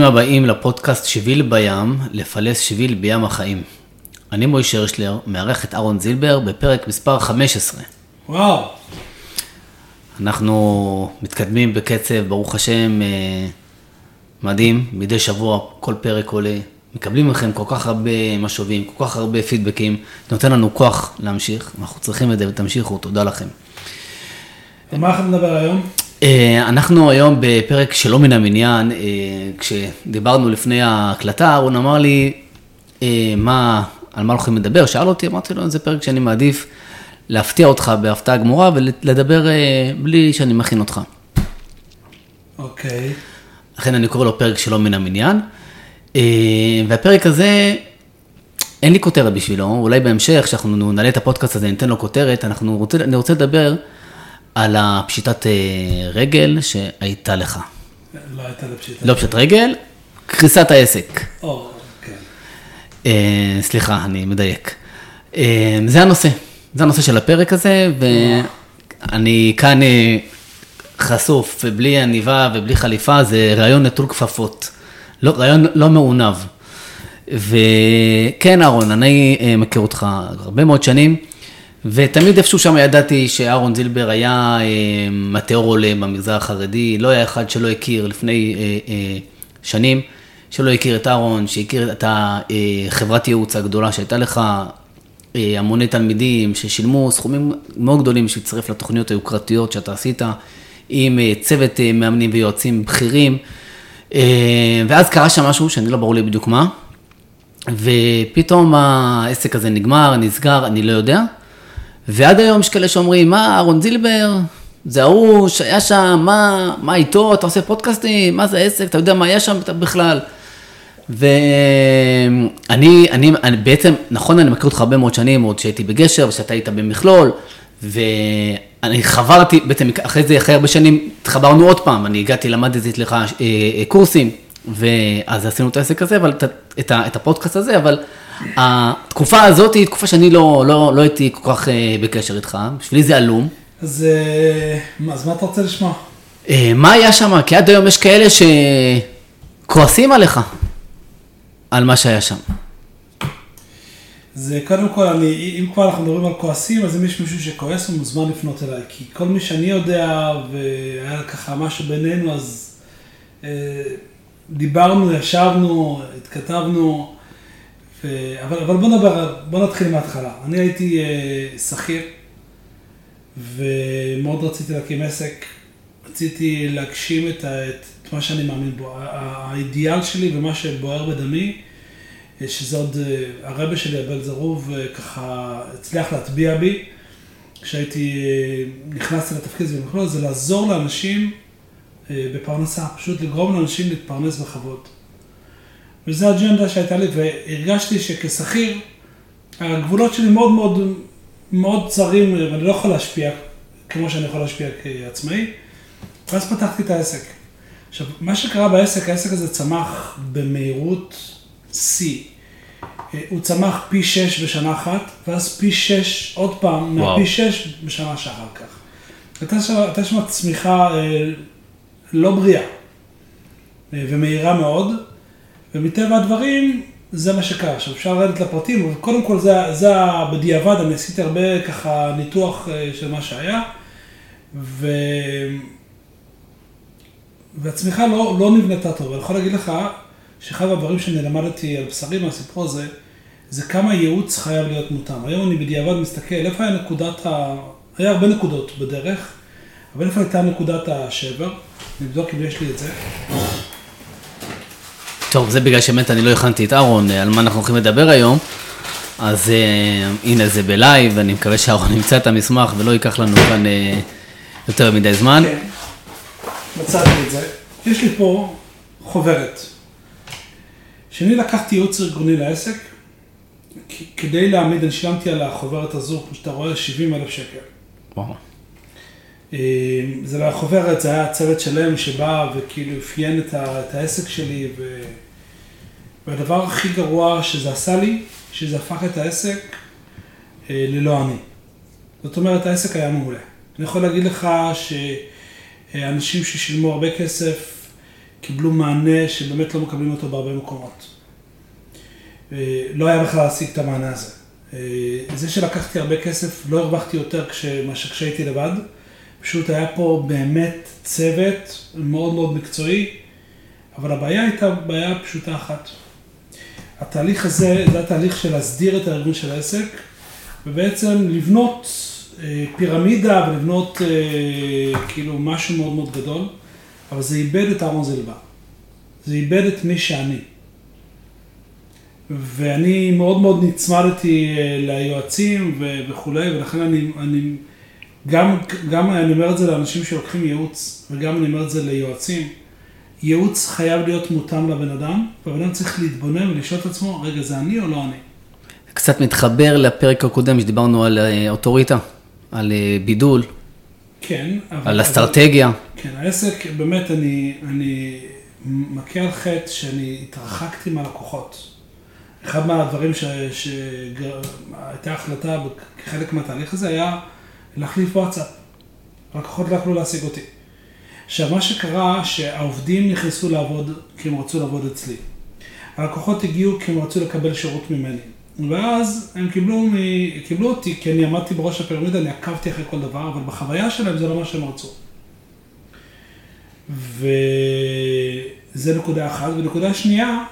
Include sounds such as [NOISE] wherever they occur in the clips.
ברוכים הבאים לפודקאסט שביל בים, לפלס שביל בים החיים. אני מוישה הרשלר, מארח את אהרון זילבר בפרק מספר 15. וואו, אנחנו מתקדמים בקצב, ברוך השם, אה, מדהים, מדי שבוע כל פרק עולה, מקבלים מכם כל כך הרבה משובים, כל כך הרבה פידבקים, זה נותן לנו כוח להמשיך, אנחנו צריכים את זה ותמשיכו, תודה לכם. על מה אנחנו נדבר היום? אה, אנחנו היום בפרק שלא מן המניין, אה, כשדיברנו לפני ההקלטה, אהרון אמר לי, אה, מה, על מה הולכים לדבר? שאל אותי, אמרתי לו, זה פרק שאני מעדיף להפתיע אותך בהפתעה גמורה ולדבר בלי שאני מכין אותך. אוקיי. לכן אני קורא לו פרק שלא מן המניין. והפרק הזה, אין לי כותרת בשבילו, אולי בהמשך, כשאנחנו נעלה את הפודקאסט הזה, ניתן לו כותרת, אנחנו רוצה, אני רוצה לדבר על הפשיטת אה, רגל שהייתה לך. לא הייתה לפשיטה. לא פשיטת רגל, קריסת העסק. או, כן. אה, סליחה, אני מדייק. אה, זה הנושא, זה הנושא של הפרק הזה, ואני כאן חשוף, ובלי עניבה ובלי חליפה, זה רעיון נטול כפפות. לא, רעיון לא מעונב. וכן, אהרון, אני מכיר אותך הרבה מאוד שנים. ותמיד איפשהו שם ידעתי שאהרון זילבר היה אה, מטאור עולה במגזר החרדי, לא היה אחד שלא הכיר לפני אה, אה, שנים, שלא הכיר את אהרון, שהכיר את החברת ייעוץ הגדולה שהייתה לך, אה, המוני תלמידים ששילמו סכומים מאוד גדולים בשביל להצטרף לתוכניות היוקרתיות שאתה עשית, עם אה, צוות אה, מאמנים ויועצים בכירים, אה, ואז קרה שם משהו שאני לא ברור לי בדיוק מה, ופתאום העסק הזה נגמר, נסגר, אני לא יודע. ועד היום יש כאלה שאומרים, מה, אהרון זילבר, זה ההוא שהיה שם, מה, מה איתו, אתה עושה פודקאסטים, מה זה עסק, אתה יודע מה היה שם בכלל. ואני, אני, אני, בעצם, נכון, אני מכיר אותך הרבה מאוד שנים, עוד שהייתי בגשר, ושאתה היית במכלול, ואני חברתי, בעצם אחרי זה, אחרי הרבה שנים, התחברנו עוד פעם, אני הגעתי, למדתי אצלך אה, אה, קורסים, ואז עשינו את העסק הזה, אבל את, את, את הפודקאסט הזה, אבל התקופה הזאת היא תקופה שאני לא, לא, לא הייתי כל כך אה, בקשר איתך, בשבילי זה עלום. אז, אה, אז מה אתה רוצה לשמוע? אה, מה היה שם? כי עד היום יש כאלה שכועסים עליך, על מה שהיה שם. זה קודם כל, אני, אם כבר אנחנו מדברים על כועסים, אז אם יש מישהו שכועס, הוא מוזמן לפנות אליי. כי כל מי שאני יודע, והיה ככה משהו בינינו, אז אה, דיברנו, ישבנו, התכתבנו. ו... אבל, אבל בוא נדבר, בוא נתחיל מההתחלה. אני הייתי אה, שכיר, ומאוד רציתי להקים עסק. רציתי להגשים את, ה, את, את מה שאני מאמין בו. האידיאל שלי ומה שבוער בדמי, אה, שזה עוד, אה, הרבה שלי, הבן זרוב, אה, ככה הצליח להטביע בי. כשהייתי, נכנסתי לתפקיד הזה במכלול, זה לעזור לאנשים בפרנסה, פשוט לגרום לאנשים להתפרנס בכבוד. וזו האג'נדה שהייתה לי, והרגשתי שכשכיר, הגבולות שלי מאוד מאוד מאוד צרים, ואני לא יכול להשפיע כמו שאני יכול להשפיע כעצמאי, ואז פתחתי את העסק. עכשיו, מה שקרה בעסק, העסק הזה צמח במהירות שיא. הוא צמח פי שש בשנה אחת, ואז פי שש עוד פעם, מהפי שש בשנה שאחר כך. הייתה שם צמיחה אה, לא בריאה אה, ומהירה מאוד. ומטבע הדברים, זה מה שקרה. עכשיו, אפשר לרדת לפרטים, אבל קודם כל זה, זה בדיעבד, אני עשיתי הרבה ככה ניתוח אה, של מה שהיה, ו... והצמיחה לא, לא נבנתה טוב. אני יכול להגיד לך שאחד הדברים שאני למדתי על בשרי מהסיפור הזה, זה כמה ייעוץ חייב להיות מותאם. היום אני בדיעבד מסתכל, איפה היה נקודת ה... היה הרבה נקודות בדרך, אבל איפה הייתה נקודת השבר? נבדוק אם יש לי את זה. טוב, זה בגלל שבאמת אני לא הכנתי את אהרון אה, על מה אנחנו הולכים לדבר היום, אז uh, הנה זה בלייב, ואני מקווה שאהרון [LAUGHS] ימצא את המסמך ולא ייקח לנו כאן uh, יותר מדי זמן. כן, מצאתי את זה. יש לי פה חוברת. כשאני לקחתי ייעוץ ארגוני לעסק, כדי להעמיד, אני שילמתי על החוברת הזו, כמו שאתה רואה, 70 אלף שקל. וואו. זה לא היה חוברת, זה היה צוות שלם שבא וכאילו אפיין את, העסק שלי, ו... והדבר הכי גרוע שזה עשה לי, שזה הפך את העסק אה, ללא אני. זאת אומרת, העסק היה מעולה. אני יכול להגיד לך שאנשים ששילמו הרבה כסף קיבלו מענה שבאמת לא מקבלים אותו בהרבה מקומות. אה, לא היה בכלל להשיג את המענה הזה. אה, זה שלקחתי הרבה כסף, לא הרווחתי יותר מאשר כשהייתי לבד. פשוט היה פה באמת צוות מאוד מאוד מקצועי, אבל הבעיה הייתה בעיה פשוטה אחת. התהליך הזה, זה התהליך של להסדיר את הארגון של העסק, ובעצם לבנות אה, פירמידה ולבנות אה, כאילו משהו מאוד מאוד גדול, אבל זה איבד את אהרון זלבה. זה איבד את מי שאני. ואני מאוד מאוד נצמדתי אה, ליועצים וכולי, ולכן אני, אני גם, גם אני אומר את זה לאנשים שלוקחים ייעוץ, וגם אני אומר את זה ליועצים. ייעוץ חייב להיות מותאם לבן אדם, והבן אדם צריך להתבונן ולשאול את עצמו, רגע, זה אני או לא אני? קצת מתחבר לפרק הקודם שדיברנו על אה, אוטוריטה, על אה, בידול. כן. אבל, על אסטרטגיה. אבל, כן, העסק, באמת, אני, אני מכה על חטא שאני התרחקתי מהלקוחות. אחד מהדברים שהייתה החלטה כחלק מהתהליך הזה היה להחליף וואטסאפ. לקוחות לא יכלו להשיג אותי. עכשיו, מה שקרה, שהעובדים נכנסו לעבוד כי הם רצו לעבוד אצלי. הלקוחות הגיעו כי הם רצו לקבל שירות ממני. ואז הם קיבלו, מ... קיבלו אותי, כי אני עמדתי בראש הפירמידה, אני עקבתי אחרי כל דבר, אבל בחוויה שלהם זה לא מה שהם רצו. וזה נקודה אחת. ונקודה שנייה,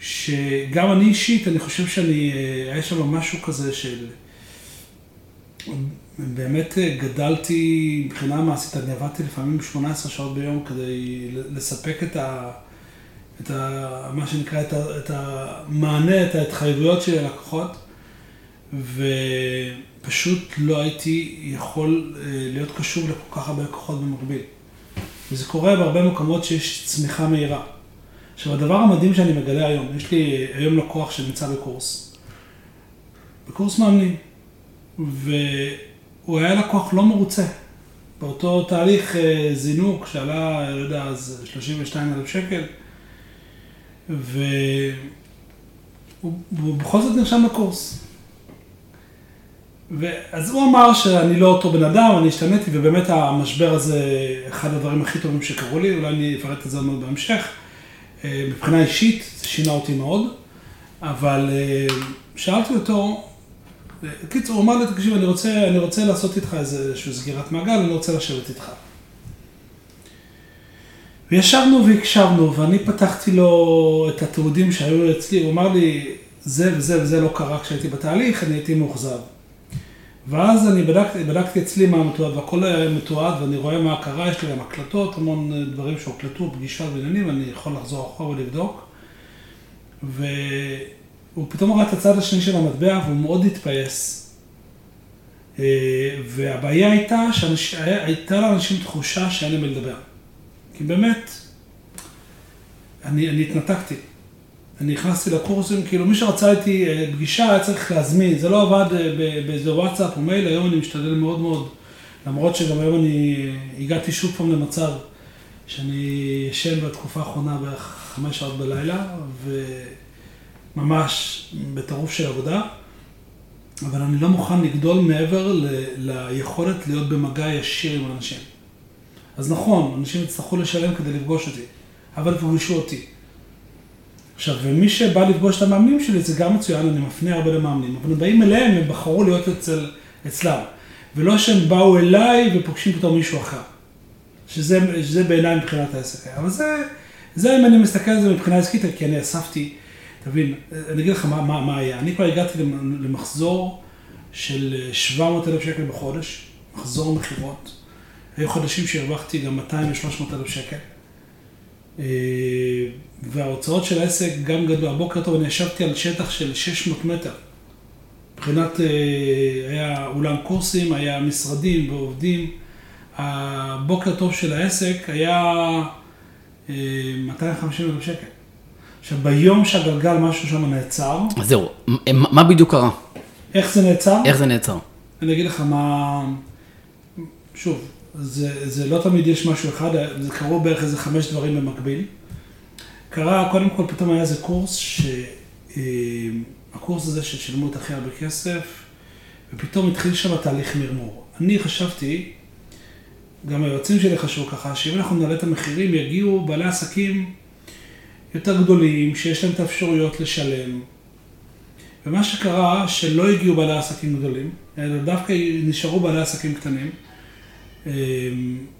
שגם אני אישית, אני חושב שאני, אה, היה שם משהו כזה של... באמת אה, גדלתי מבחינה מעשית, אני עבדתי לפעמים 18 שעות ביום כדי לספק את ה... את ה... מה שנקרא, את, ה, את המענה, את ההתחייבויות של הלקוחות, ופשוט לא הייתי יכול אה, להיות קשוב לכל כך הרבה לקוחות במקביל. וזה קורה בהרבה מקומות שיש צמיחה מהירה. עכשיו, הדבר המדהים שאני מגלה היום, יש לי היום לקוח שנמצא בקורס, בקורס מאמנים, והוא היה לקוח לא מרוצה. באותו תהליך אה, זינוק שעלה, לא יודע, אז 32 אלף שקל, והוא בכל זאת נרשם לקורס. אז הוא אמר שאני לא אותו בן אדם, אני השתניתי, ובאמת המשבר הזה, אחד הדברים הכי טובים שקרו לי, אולי אני אפרט את זה עוד מאוד בהמשך. אה, מבחינה אישית, זה שינה אותי מאוד, אבל אה, שאלתי אותו, קיצור, הוא אמר לי, תקשיב, אני רוצה, אני רוצה לעשות איתך איזושהי סגירת מעגל, אני רוצה לשבת איתך. וישבנו והקשבנו, ואני פתחתי לו את התיעודים שהיו אצלי, הוא אמר לי, זה וזה וזה לא קרה כשהייתי בתהליך, אני הייתי מאוכזב. ואז אני בדקתי, בדקתי אצלי מה מתועד, והכל היה מתועד, ואני רואה מה קרה, יש לי גם הקלטות, המון דברים שהוקלטו, פגישות ועניינים, אני יכול לחזור אחורה ולבדוק. והוא פתאום ראה את הצד השני של המטבע, והוא מאוד התפייס. אה, והבעיה הייתה שהייתה לאנשים תחושה שאין להם לדבר. כי באמת, אני, אני התנתקתי. אני נכנסתי לקורסים, כאילו מי שרצה איתי אה, פגישה היה צריך להזמין, זה לא עבד אה, באיזה וואטסאפ או מייל, היום אני משתדל מאוד מאוד, למרות שגם היום אני הגעתי שוב פעם למצב שאני ישן בתקופה האחרונה בערך חמש שעות בלילה, וממש בטירוף של עבודה, אבל אני לא מוכן לגדול מעבר ל... ליכולת להיות במגע ישיר עם אנשים. אז נכון, אנשים יצטרכו לשלם כדי לפגוש אותי, אבל תפגשו אותי. עכשיו, ומי שבא לפגוש את המאמנים שלי, זה גם מצוין, אני מפנה הרבה למאמנים, אבל הם באים אליהם, הם בחרו להיות אצל, אצלם. ולא שהם באו אליי ופוגשים פתאום מישהו אחר. שזה, שזה בעיניי מבחינת העסק. אבל זה, זה אם אני מסתכל על זה מבחינה עסקית, כי אני אספתי, תבין, אני אגיד לך מה, מה, מה היה. אני כבר הגעתי למחזור של 700 אלף שקל בחודש, מחזור מכירות. היו חודשים שהרווחתי גם 200 ו-300 אלף שקל. אה, וההוצאות של העסק גם גדלו. הבוקר טוב אני ישבתי על שטח של 600 מטר. מבחינת, אה, היה אולם קורסים, היה משרדים ועובדים. הבוקר טוב של העסק היה 250 אה, אלף שקל. עכשיו, ביום שהגלגל משהו שם נעצר... אז זהו, מה בדיוק קרה? איך זה נעצר? איך זה נעצר? אני אגיד לך מה... שוב, זה, זה לא תמיד יש משהו אחד, זה קרו בערך איזה חמש דברים במקביל. קרה, קודם כל פתאום היה איזה קורס, שהקורס אה, הזה ששילמו את הכי הרבה כסף, ופתאום התחיל שם תהליך מרמור. אני חשבתי, גם היועצים שלי חשבו ככה, שאם אנחנו נעלה את המחירים, יגיעו בעלי עסקים יותר גדולים, שיש להם את האפשרויות לשלם. ומה שקרה, שלא הגיעו בעלי עסקים גדולים, אלא דווקא נשארו בעלי עסקים קטנים. אמ,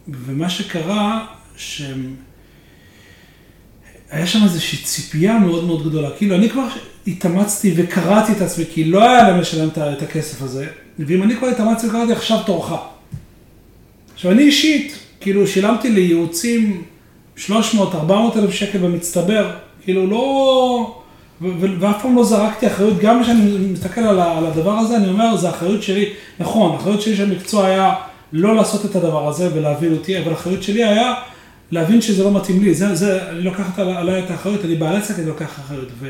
ומה שקרה, שהם... היה שם איזושהי ציפייה מאוד מאוד גדולה. כאילו, אני כבר התאמצתי וקראתי את עצמי, כי לא היה להם לשלם את הכסף הזה, ואם אני כבר התאמצתי וקראתי, עכשיו תורך. עכשיו, אני אישית, כאילו, שילמתי לייעוצים 300-400 אלף שקל במצטבר, כאילו, לא... ואף פעם לא זרקתי אחריות, גם כשאני מסתכל על, על הדבר הזה, אני אומר, זה אחריות שלי, נכון, האחריות שלי של המקצוע היה לא לעשות את הדבר הזה ולהבין אותי, אבל האחריות שלי היה להבין שזה לא מתאים לי, זה, זה, אני לוקחת עליי את האחריות, אני בעל עסק, אני לוקח אחריות. ו,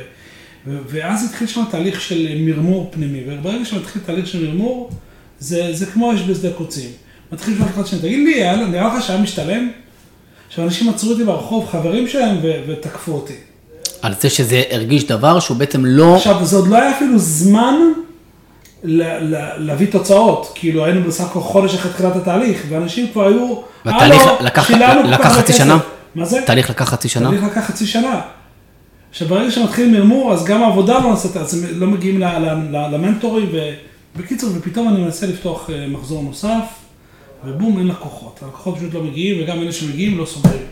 ו, ואז התחיל שם תהליך של מרמור פנימי, וברגע שמתחיל תהליך של מרמור, זה, זה כמו אש בשדה קוצים. מתחיל לשאול אחד שני, תגיד לי, נראה לך שהיה משתלם? עכשיו, אנשים עצרו אותי ברחוב, חברים שלהם, ו, ותקפו אותי. על זה שזה הרגיש דבר שהוא בעצם לא... עכשיו, זה עוד לא היה אפילו זמן להביא תוצאות. כאילו, היינו בסך הכל חודש אחרי תחילת התהליך, ואנשים כבר היו... והתהליך לקח, לקח חצי שנה? מה זה? תהליך לקח חצי שנה? תהליך לקח חצי שנה. עכשיו, ברגע שמתחיל מרמור, אז גם העבודה לא נעשית, אז הם לא מגיעים למנטורים, ובקיצור, ופתאום אני מנסה לפתוח אה, מחזור נוסף, ובום, אין לקוחות. הלקוחות פשוט לא מגיעים, וגם אלה שמגיעים לא סוגרים.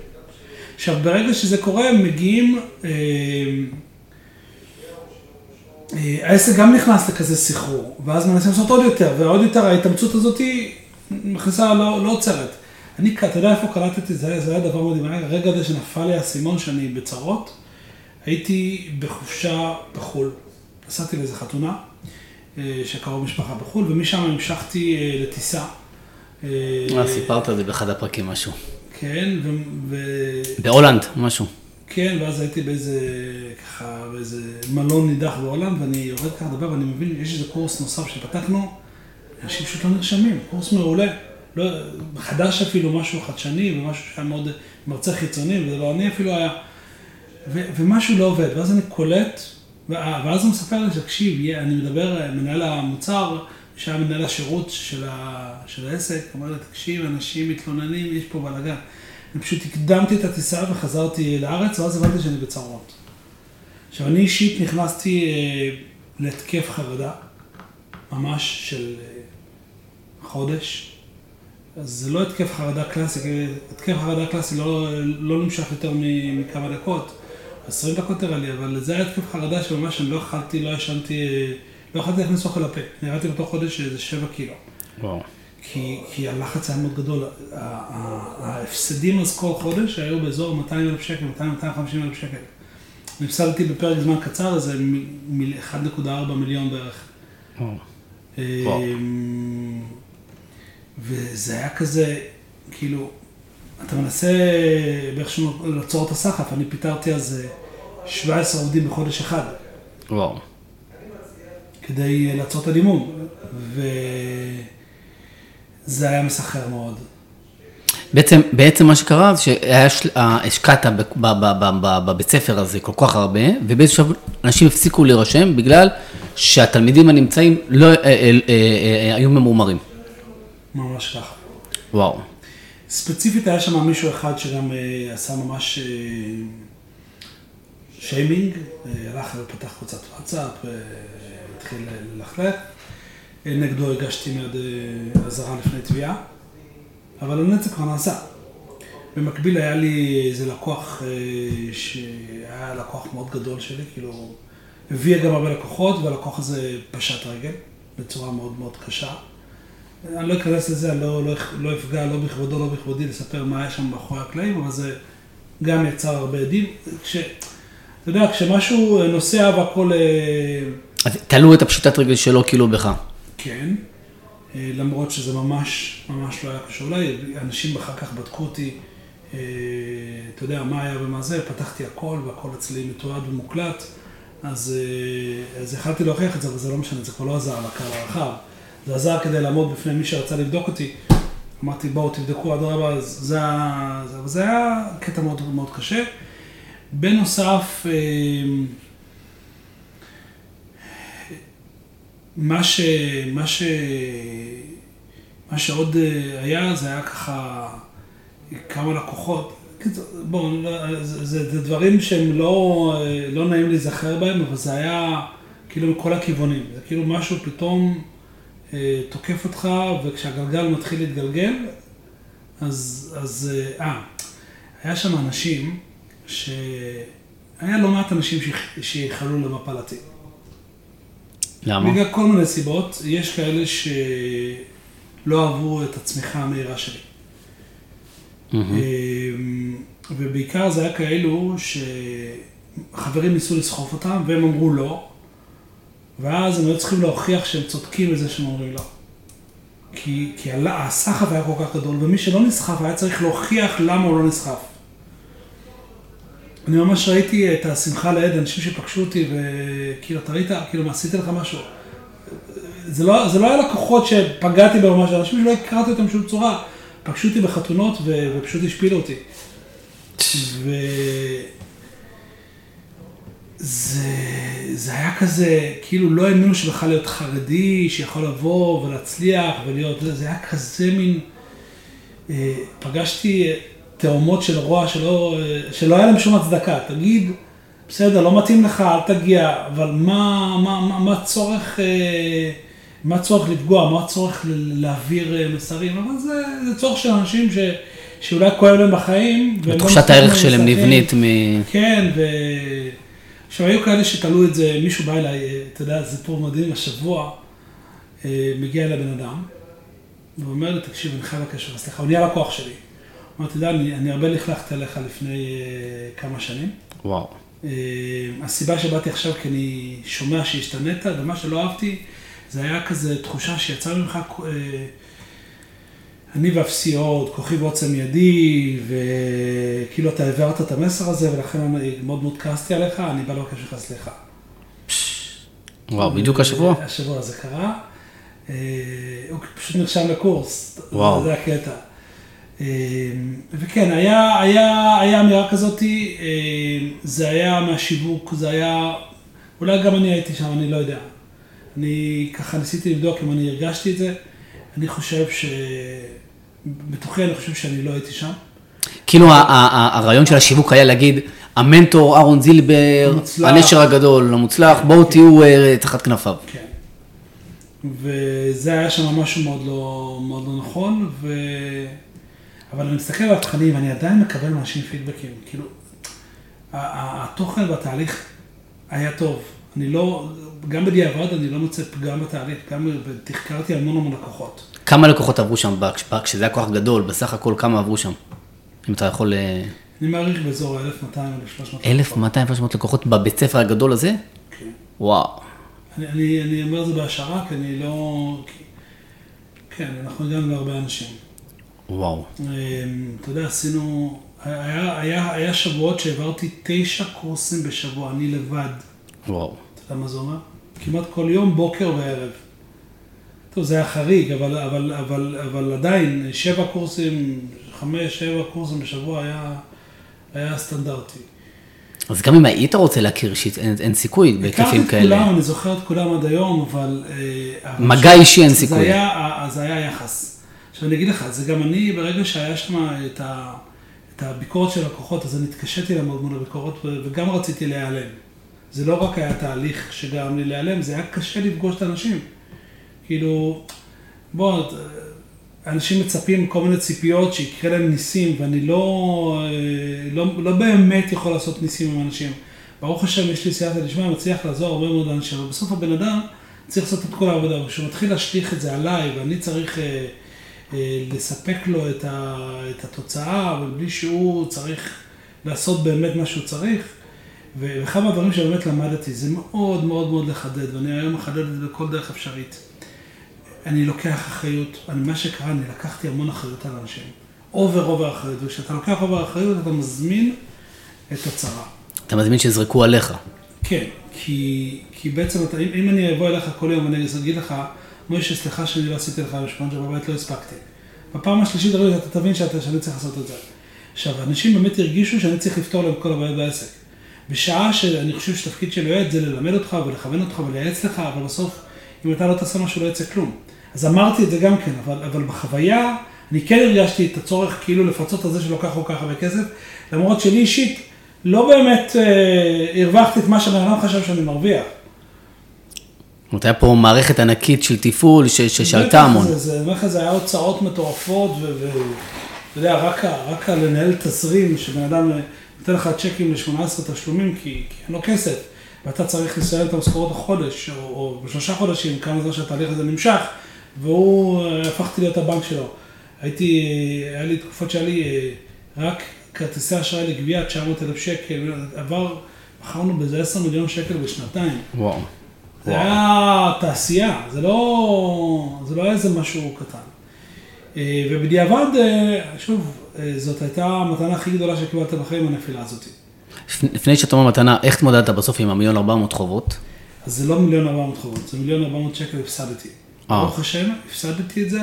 עכשיו, ברגע שזה קורה, מגיעים, אה, אה, העסק גם נכנס לכזה סחרור, ואז מנסים לעשות עוד יותר, ועוד יותר ההתאמצות הזאת מכניסה, לא, לא עוצרת. אני, אתה יודע איפה קלטתי, זה, זה היה דבר מדהים, הרגע הזה שנפל לי האסימון שאני בצרות, הייתי בחופשה בחו"ל, נסעתי לאיזה חתונה, אה, שקרוב משפחה בחו"ל, ומשם המשכתי לטיסה. סיפרת על זה באחד הפרקים משהו. כן, ו... בהולנד, משהו. כן, ואז הייתי באיזה, ככה, באיזה מלון נידח בהולנד, ואני יורד ככה לדבר, ואני מבין, יש איזה קורס נוסף שפתחנו, אנשים פשוט לא נרשמים, קורס מעולה. לא, חדש אפילו, משהו חדשני, ומשהו שהיה מאוד מרצה חיצוני, וזה לא אני אפילו היה, ו, ומשהו לא עובד, ואז אני קולט, ואז הוא מספר לי, תקשיב, אני מדבר, מנהל המוצר, שהיה מנהל השירות של, ה, של העסק, אמר לי, תקשיב, אנשים מתלוננים, יש פה בלאגן. אני פשוט הקדמתי את הטיסה וחזרתי לארץ, ואז הבנתי שאני בצרות. עכשיו, אני אישית נכנסתי אה, להתקף חרדה, ממש של אה, חודש. אז זה לא התקף חרדה קלאסי, התקף חרדה קלאסי לא, לא נמשך יותר מכמה דקות, 20 דקות נראה לי, אבל זה היה התקף חרדה שממש אני לא אכלתי, לא ישנתי. אה, לא יכולתי להכניס אוכל לפה, נראיתי בתוך חודש איזה שבע קילו. וואו. כי, כי הלחץ היה מאוד גדול, ההפסדים אז כל חודש היו באזור 200 אלף שקל, 200-250 אלף שקל. אני הפסדתי בפרק זמן קצר איזה 1.4 מיליון בערך. אמ, וזה היה כזה, כאילו, אתה מנסה באיכשהו לעצור את הסחף, אני פיטרתי אז 17 אה, עובדים בחודש אחד. וואו. כדי אה, לעצור את הלימוד, וזה היה מסחרר מאוד. בעצם, בעצם מה שקרה זה שהשקעת בבית ספר הזה כל כך הרבה, ובאיזשהו שלב אנשים הפסיקו להירשם בגלל שהתלמידים הנמצאים לא, אה, אה, אה, היו ממורמרים. ממש ככה. וואו. ספציפית היה שם מישהו אחד שגם אה, עשה ממש אה, שיימינג, אה, הלך ופתח קבוצת וואטסאפ. אה, התחיל ללכלך. נגדו הגשתי מיד אה, אזהרה לפני תביעה, אבל הנצח כבר נעשה. במקביל היה לי איזה לקוח אה, שהיה לקוח מאוד גדול שלי, כאילו, הביא גם הרבה לקוחות, והלקוח הזה פשט רגל בצורה מאוד מאוד קשה. אני לא אכנס לזה, אני לא, לא, לא אפגע לא בכבודו, לא בכבודי לספר מה היה שם מאחורי הקלעים, אבל זה גם יצר הרבה עדים. כש, אתה יודע, כשמשהו נוסע והכל... אז תלו את הפשיטת רגל שלו כאילו בך. כן, אה, למרות שזה ממש, ממש לא היה קשור אליי, אנשים אחר כך בדקו אותי, אה, אתה יודע, מה היה ומה זה, פתחתי הכל והכל אצלי מתועד ומוקלט, אז, אה, אז יכלתי להוכיח את זה, אבל זה לא משנה, זה כבר לא עזר לקהל הרחב. זה עזר כדי לעמוד בפני מי שרצה לבדוק אותי. אמרתי, בואו תבדקו, אדרבה, זה, זה, זה היה קטע מאוד מאוד קשה. בנוסף, מה, ש, מה, ש, מה שעוד אה, היה, זה היה ככה כמה לקוחות. בואו, זה, זה, זה דברים שהם לא, אה, לא נעים להיזכר בהם, אבל זה היה כאילו מכל הכיוונים. זה כאילו משהו פתאום אה, תוקף אותך, וכשהגלגל מתחיל להתגלגל, אז, אז, אה, אה היה שם אנשים, שהיה לא מעט אנשים שייחלו למפלתי. למה? בגלל כל מיני סיבות, יש כאלה שלא אהבו את הצמיחה המהירה שלי. Mm-hmm. ובעיקר זה היה כאלו שחברים ניסו לסחוף אותם והם אמרו לא, ואז הם היו צריכים להוכיח שהם צודקים בזה שהם אומרים לא. כי, כי הסחף היה כל כך גדול, ומי שלא נסחף היה צריך להוכיח למה הוא לא נסחף. אני ממש ראיתי את השמחה לאיד, אנשים שפגשו אותי, וכאילו, אתה ראית, כאילו, מה, עשיתי לך משהו? זה לא, זה לא היה לקוחות שפגעתי בהם משהו, אנשים שלא הכרתי אותם בשום צורה, פגשו אותי בחתונות ו, ופשוט השפילו אותי. וזה זה היה כזה, כאילו לא האמינו שבכלל להיות חרדי, שיכול לבוא ולהצליח ולהיות, זה, זה היה כזה מין, אה, פגשתי תאומות של רוע שלא, שלא היה להם שום הצדקה. תגיד, בסדר, לא מתאים לך, אל תגיע, אבל מה, מה, מה, מה הצורך, אה, מה הצורך לפגוע, מה הצורך להעביר אה, מסרים, אבל זה, זה צורך של אנשים ש, שאולי כואב להם בחיים. לא ותחושת הערך שלהם נבנית מ... כן, ו... עכשיו היו כאלה שתלו את זה, מישהו בא אליי, אה, אתה יודע, זה פה מדהים, השבוע מגיע אליי בן אדם, ואומר לי, תקשיב, אני חייב לקשר, סליחה, הוא נהיה לקוח שלי. אמרתי, דן, אני, אני הרבה לכלכתי עליך לפני uh, כמה שנים. וואו. Uh, הסיבה שבאתי עכשיו, כי אני שומע שהשתנית, ומה שלא אהבתי, זה היה כזה תחושה שיצא ממך, uh, אני ואפסיות, כוחי ועוצם ידי, וכאילו אתה העברת את המסר הזה, ולכן מאוד מאוד כעסתי עליך, אני בא לבקש ממך סליחה. וואו, בדיוק השבוע? השבוע זה קרה. הוא פשוט נרשם לקורס. וואו. זה הקטע. אמ, וכן, היה, היה, היה אמירה כזאת, אמ, זה היה מהשיווק, זה היה, אולי גם אני הייתי שם, אני לא יודע. אני ככה ניסיתי לבדוק אם אני הרגשתי את זה, אני חושב ש... בתוכי אני חושב שאני לא הייתי שם. כאילו הרעיון של השיווק היה להגיד, המנטור אהרון זילבר, הנשר הגדול, המוצלח, בואו תהיו אה, תחת כנפיו. כן. וזה היה שם משהו מאוד לא, מאוד לא נכון, ו... אבל אני מסתכל על התכנים ואני עדיין מקבל מאנשים פידבקים. כאילו, התוכן והתהליך היה טוב. אני לא, גם בדיעבד אני לא מוצא פגם בתהליך, גם תחקרתי המון המון לקוחות. כמה לקוחות עברו שם, כשזה היה כוח גדול, בסך הכל כמה עברו שם? אם אתה יכול... אה, אני מעריך באזור ה-1200-1300. 1200-1300 לקוחות בבית ספר הגדול הזה? כן. וואו. אני, אני, אני אומר את זה בהשערה, כי אני לא... כן, אנחנו הגענו להרבה אנשים. וואו. אמ, אתה יודע, עשינו, היה, היה, היה שבועות שהעברתי תשע קורסים בשבוע, אני לבד. וואו. אתה יודע מה זה אומר? כמעט כל יום, בוקר וערב. טוב, זה היה חריג, אבל, אבל, אבל, אבל עדיין, שבע קורסים, חמש, שבע קורסים בשבוע היה, היה סטנדרטי. אז גם אם היית רוצה להכיר אישית, אין, אין סיכוי בהיקפים כאלה. הכרתי את כולם, אני זוכר את כולם עד היום, אבל... אה, מגע אישי אין סיכוי. זה היה, זה היה יחס. עכשיו אני אגיד לך, זה גם אני, ברגע שהיה שם את, ה, את הביקורת של לקוחות, אז אני התקשיתי לעמוד מול הביקורת וגם רציתי להיעלם. זה לא רק היה תהליך שגרם לי להיעלם, זה היה קשה לפגוש את האנשים. כאילו, בוא, אנשים מצפים כל מיני ציפיות שיקרה להם ניסים, ואני לא, לא, לא באמת יכול לעשות ניסים עם אנשים. ברוך השם, יש לי סייעתא דשמיא, מצליח לעזור הרבה מאוד אנשים, אבל בסוף הבן אדם צריך לעשות את כל העבודה, וכשהוא מתחיל להשליך את זה עליי, ואני צריך... אה, אה, לספק לו את, ה, את התוצאה, אבל בלי שהוא צריך לעשות באמת מה שהוא צריך. ואחד מהדברים שבאמת למדתי, זה מאוד מאוד מאוד לחדד, ואני היום מחדד את זה בכל דרך אפשרית. אני לוקח אחריות, אני, מה שקרה, אני לקחתי המון אחריות על אנשים. over over אחריות, וכשאתה לוקח over אחריות, אתה מזמין את הצרה. אתה מזמין שיזרקו עליך. כן, כי, כי בעצם, אתה, אם, אם אני אבוא אליך כל יום ואני אגיד לך, מוישה, סליחה שאני לא עשיתי לך משפונג'ה בבית, לא הספקתי. בפעם השלישית הרי אתה תבין שאתה, שאני צריך לעשות את זה. עכשיו, אנשים באמת הרגישו שאני צריך לפתור להם כל הבעיות בעסק. בשעה שאני חושב שתפקיד של יועץ זה ללמד אותך ולכוון אותך ולייעץ לך, אבל בסוף, אם אתה לא תעשה משהו לא יצא כלום. אז אמרתי את זה גם כן, אבל, אבל בחוויה, אני כן הרגשתי את הצורך כאילו לפצות על זה שלוקח כל כך הרבה כסף, למרות שלי אישית, לא באמת אה, הרווחתי את מה שבן אדם חשב שאני מרוויח. זאת אומרת, היה פה מערכת ענקית של תפעול ששלטה המון. זה, אני אומר לך, זה היה הוצאות מטורפות, ואתה יודע, רק, רק לנהל תזרים, שבן אדם אה, נותן לך צ'קים ל-18 תשלומים, כי, כי אין לו כסף, ואתה צריך לסיים את המשכורות החודש, או, או בשלושה חודשים, כמה זמן שהתהליך הזה נמשך, והוא, אה, הפכתי להיות הבנק שלו. הייתי, אה, היה לי תקופות שהיה לי רק כרטיסי אשראי לגבייה, 900 אלף שקל, עבר, מכרנו בזה 10 מיליון שקל בשנתיים. וואו. זה היה תעשייה, זה לא, זה לא היה איזה משהו קטן. אה, ובדיעבד, אה, שוב, אה, זאת הייתה המתנה הכי גדולה שקיבלת בחיים, הנפילה הזאת. לפ- לפני שאתה אומר מתנה, איך התמודדת בסוף עם המיליון ארבע מאות חובות? אז זה לא מיליון ארבע מאות חובות, זה מיליון ארבע מאות שקל הפסדתי. אה. ברוך השם, הפסדתי את זה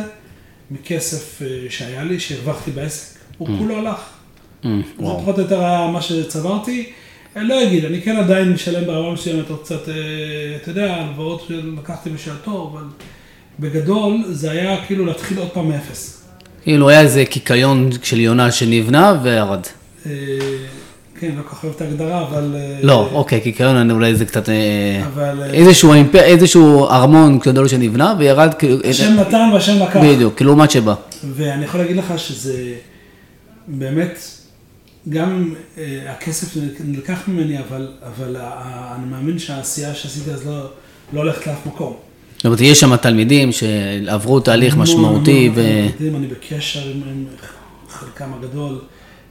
מכסף שהיה לי, שהרווחתי בעסק, הוא כולו הלך. אה, זה. פחות או יותר היה מה שצברתי. אני לא אגיד, אני כן עדיין משלם ברמה מסוימת עוד קצת, אה, אתה יודע, הלוואות שלקחתי בשעתו, אבל בגדול זה היה כאילו להתחיל עוד פעם מאפס. כאילו היה איזה קיקיון של יונה שנבנה וירד. אה, כן, לא כל כך אוהב את ההגדרה, אבל... אה, לא, אוקיי, קיקיון אולי זה קצת... אה, אבל, אה, איזשהו איזשהו ארמון גדול שנבנה וירד, כאילו... השם נתן והשם לקח. בדיוק, כאילו לעומת שבא. ואני יכול להגיד לך שזה באמת, גם אה, הכסף נלקח ממני, אבל, אבל אני מאמין שהעשייה שעשיתי אז לא, לא הולכת לאף מקום. זאת אומרת, יש שם תלמידים שעברו תהליך משמעותי ו... תלמידים, אני בקשר עם, עם חלקם הגדול,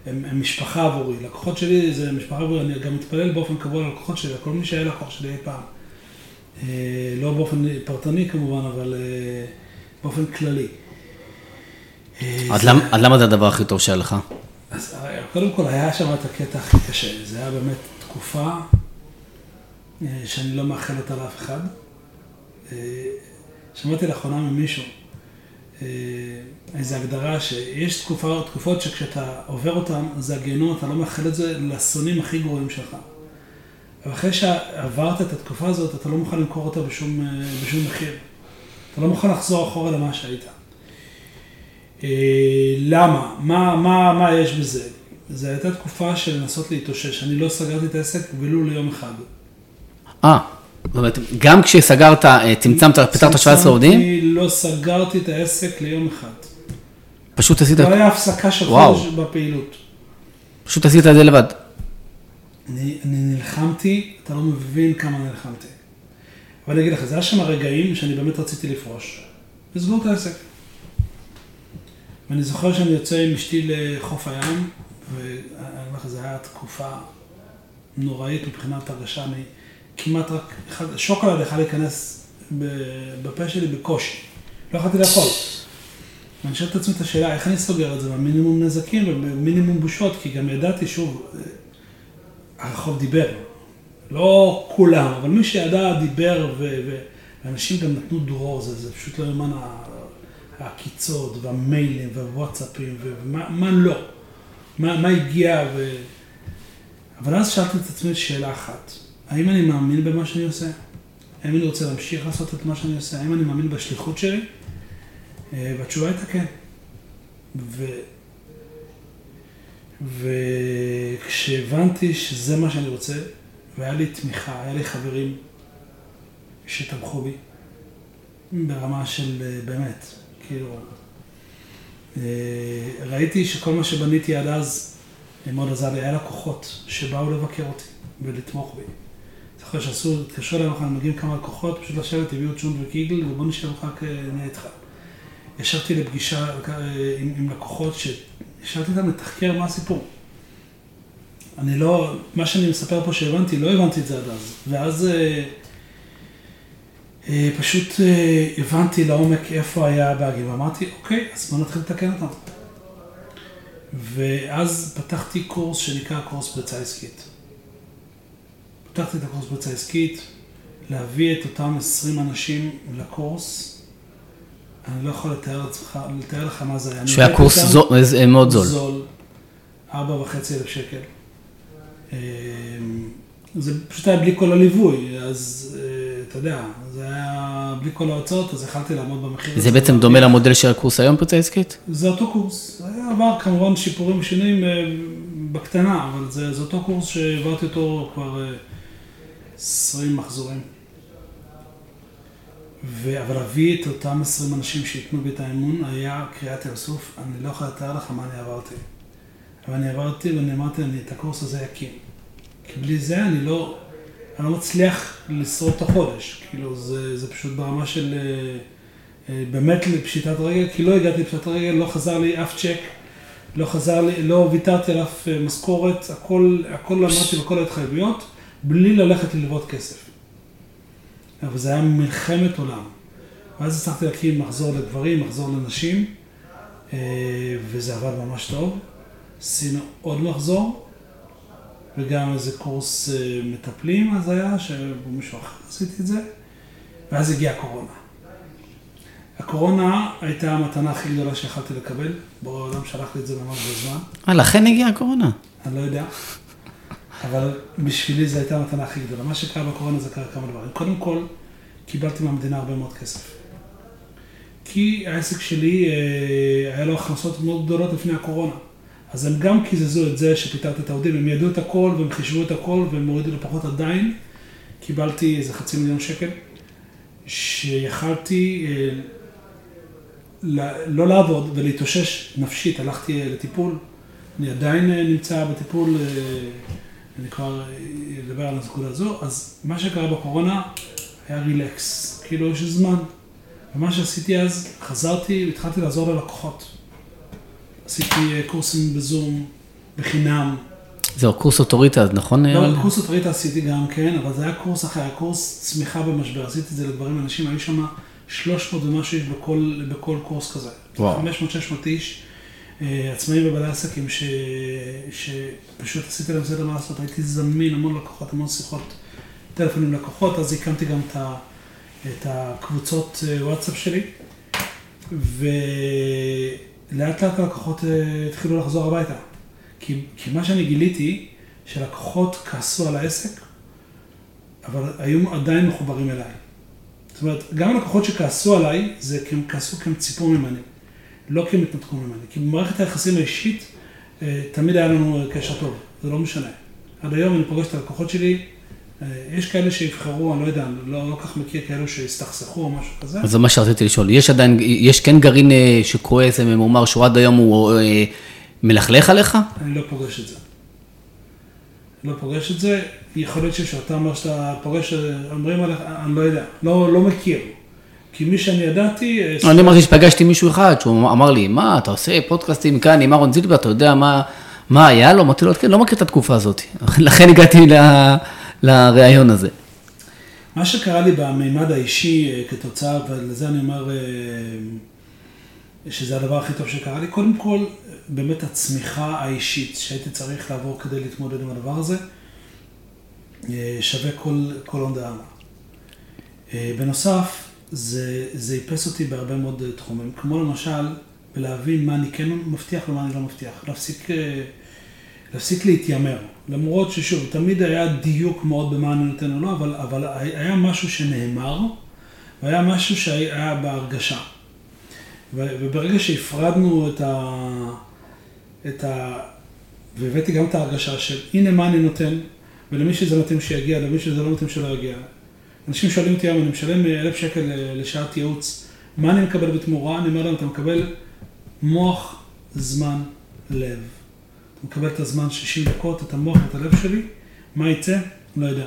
הם, הם משפחה עבורי. לקוחות שלי זה משפחה עבורי, אני גם מתפלל באופן קבוע ללקוחות שלי, כל מי שהיה לקוח שלי אי פעם. אה, לא באופן פרטני כמובן, אבל אה, באופן כללי. עד למה זה הדבר הכי טוב שהיה לך? קודם כל היה שם את הקטע הכי קשה, זה היה באמת תקופה אה, שאני לא מאחל אותה לאף אחד. אה, שמעתי לאחרונה ממישהו אה, איזו הגדרה שיש תקופה, תקופות שכשאתה עובר אותן, זה הגיהנום, אתה לא מאחל את זה לשונאים הכי גרועים שלך. אבל אחרי שעברת את התקופה הזאת, אתה לא מוכן למכור אותה בשום, בשום מחיר. אתה לא מוכן לחזור אחורה למה שהיית. למה? מה, מה, מה יש בזה? זו הייתה תקופה של לנסות להתאושש. אני לא סגרתי את העסק ולו ליום אחד. אה, זאת אומרת, גם כשסגרת, אה, צמצמת, פיתרת 17 עובדים, לא סגרתי את העסק ליום אחד. פשוט עשית, לא היה הפסקה של. חודש בפעילות. פשוט עשית את זה לבד. אני, אני נלחמתי, אתה לא מבין כמה נלחמתי. אבל אני אגיד לך, זה היה שם רגעים שאני באמת רציתי לפרוש. לסגור את העסק. ואני זוכר שאני יוצא עם אשתי לחוף הים, ואני אומר לך, זו הייתה תקופה נוראית מבחינת הרגשה, אני כמעט רק, שוקולד יכול להיכנס בפה שלי בקושי. לא יכולתי לאכול. ואני שואל את עצמי את השאלה, איך אני סוגר את זה במינימום נזקים ובמינימום בושות, כי גם ידעתי, שוב, הרחוב דיבר. לא כולם, אבל מי שידע דיבר, ואנשים גם נתנו דרור, זה, זה פשוט לא יאמן ה- העקיצות והמיילים והוואטסאפים ומה מה לא, מה, מה הגיע ו... אבל אז שאלתי את עצמי שאלה אחת, האם אני מאמין במה שאני עושה? האם אני רוצה להמשיך לעשות את מה שאני עושה? האם אני מאמין בשליחות שלי? אה, והתשובה הייתה כן. ו... וכשהבנתי שזה מה שאני רוצה, והיה לי תמיכה, היה לי חברים שתמכו בי, ברמה של אה, באמת, כאילו, ראיתי שכל מה שבניתי עד אז אה, מאוד עזר לי, היה לקוחות שבאו לבקר אותי ולתמוך בי. זוכר שעשו, התקשרו אליי, אנחנו מגיעים כמה לקוחות, פשוט לשבת, הביאו צ'ונד וקיגל, ובוא רק אה, נהיה איתך. ישבתי לפגישה אה, עם, עם לקוחות שישבתי איתם לתחקר מה הסיפור. אני לא, מה שאני מספר פה שהבנתי, לא הבנתי את זה עד אז. ואז אה, אה, פשוט אה, הבנתי לעומק איפה היה הבאגים, ואמרתי, אוקיי, אז בוא נתחיל לתקן אותם. ואז פתחתי קורס שנקרא קורס פריצה עסקית. פתחתי את הקורס פריצה עסקית, להביא את אותם 20 אנשים לקורס. אני לא יכול לתאר, לעצמך, לתאר לך מה זה היה. שהיה קורס אותם- זו- אה, מאוד זול. זול, ארבע וחצי אלף שקל. אה, זה פשוט היה בלי כל הליווי, אז אה, אתה יודע, זה היה בלי כל ההוצאות, אז יכלתי לעמוד במחיר זה בעצם דומה למודל של הקורס היום פרצה עסקית? זה אותו קורס. זה היה עבר כמובן שיפורים ושינויים אה, בקטנה, אבל זה, זה אותו קורס שהעברתי אותו כבר אה, 20 מחזורים. ו... אבל להביא את אותם 20 אנשים שייתנו בי את האמון היה קריאת ים סוף, אני לא יכול לתאר לך מה אני עברתי. אבל אני עברתי ואני אמרתי, אני את הקורס הזה אקים. כי בלי זה אני לא, אני לא מצליח לשרוד את החודש. כאילו, זה, זה פשוט ברמה של אה, אה, באמת לפשיטת רגל, כי לא הגעתי לפשיטת רגל, לא חזר לי אף צ'ק, לא חזר לי, לא ויתרתי על אף אה, משכורת, הכל, הכל למדתי בכל ההתחייבויות, בלי ללכת ללוות כסף. אבל זה היה מלחמת עולם. ואז הצלחתי להקים מחזור לגברים, מחזור לנשים, וזה עבד ממש טוב. עשינו עוד מחזור, וגם איזה קורס אה, מטפלים אז היה, שבמישהו אחר עשיתי את זה, ואז הגיעה הקורונה. הקורונה הייתה המתנה הכי גדולה שיכולתי לקבל, בורא העולם שלח לי את זה ממש בזמן, אה, לכן הגיעה הקורונה. אני לא יודע, אבל בשבילי זו הייתה המתנה הכי גדולה. מה שקרה בקורונה זה קרה כמה דברים. קודם כל, קיבלתי מהמדינה הרבה מאוד כסף. כי העסק שלי, אה, היה לו הכנסות מאוד גדולות לפני הקורונה. אז הם גם קיזזו את זה שפיטרתי את העובדים, הם ידעו את הכל והם חישבו את הכל והם הורידו לפחות עדיין. קיבלתי איזה חצי מיליון שקל, שיכלתי אה, לא לעבוד ולהתאושש נפשית, הלכתי אה, לטיפול. אני עדיין אה, נמצא בטיפול, אה, אני כבר אה, אדבר על הנקודה הזו, אז מה שקרה בקורונה היה רילקס, כאילו יש זמן. ומה שעשיתי אז, חזרתי והתחלתי לעזור ללקוחות. עשיתי אה, קורסים בזום, בחינם. זהו, קורס אוטוריטה, אז נכון? לא, אבל- קורס אוטוריטה עשיתי גם כן, אבל זה היה קורס אחר, היה קורס צמיחה במשבר. עשיתי את זה לגברים אנשים, היו שם 300 ומשהו איש בכל, בכל קורס כזה. וואו. 500-600 איש, אה, עצמאים ובעלי עסקים, ש... שפשוט עשיתי להם סדר מה לעשות. הייתי זמין, המון לקוחות, המון שיחות, טלפונים לקוחות, אז הקמתי גם את, ה... את הקבוצות אה, וואטסאפ שלי, ולאט לאט הלקוחות אה, התחילו לחזור הביתה. כי, כי מה שאני גיליתי, שלקוחות כעסו על העסק, אבל היו עדיין מחוברים אליי. זאת אומרת, גם הלקוחות שכעסו עליי, זה כי הם כעסו כי הם ציפו ממני, לא כי הם התנתקו ממני. כי במערכת היחסים האישית, אה, תמיד היה לנו קשר טוב, זה לא משנה. עד היום אני פוגש את הלקוחות שלי, יש כאלה שיבחרו, אני לא יודע, אני לא, לא כל כך מכיר כאלו שהסתכסכו או משהו כזה. אז זה מה שרציתי לשאול. יש עדיין, יש כן גרעין אה, שכועס וממורמר, שהוא עד היום הוא אה, מלכלך עליך? אני לא פוגש את זה. לא פוגש את זה, יכול להיות שאתה אומר שאתה פוגש, אומרים עליך, אני לא יודע, לא, לא מכיר. כי מי שאני ידעתי, אה, אני אמרתי שפגשתי מישהו אחד, שהוא אמר לי, מה, אתה עושה פודקאסטים כאן עם אהרון זילבר, אתה יודע מה, מה היה לו? אמרתי לו, כן, לא מכיר את התקופה הזאת. [LAUGHS] לכן הגעתי ל- לראיון הזה. מה שקרה לי במימד האישי אה, כתוצאה, ולזה אני אומר אה, שזה הדבר הכי טוב שקרה לי, קודם כל, באמת הצמיחה האישית שהייתי צריך לעבור כדי להתמודד עם הדבר הזה, אה, שווה כל, כל הון. אה, בנוסף, זה, זה איפס אותי בהרבה מאוד תחומים, כמו למשל, בלהבין מה אני כן מבטיח ומה אני לא מבטיח. להפסיק, להפסיק להתיימר. למרות ששוב, תמיד היה דיוק מאוד במה אני נותן או לא, אבל, אבל היה משהו שנאמר, והיה משהו שהיה בהרגשה. וברגע שהפרדנו את ה... את ה... והבאתי גם את ההרגשה של הנה מה אני נותן, ולמי שזה מתאים שיגיע, למי שזה לא מתאים שלא יגיע. אנשים שואלים אותי היום, אני משלם אלף שקל לשעת ייעוץ, מה אני מקבל בתמורה? אני אומר להם, אתה מקבל מוח, זמן, לב. אתה מקבל את הזמן 60 דקות, את המוח ואת הלב שלי, מה יצא? לא יודע.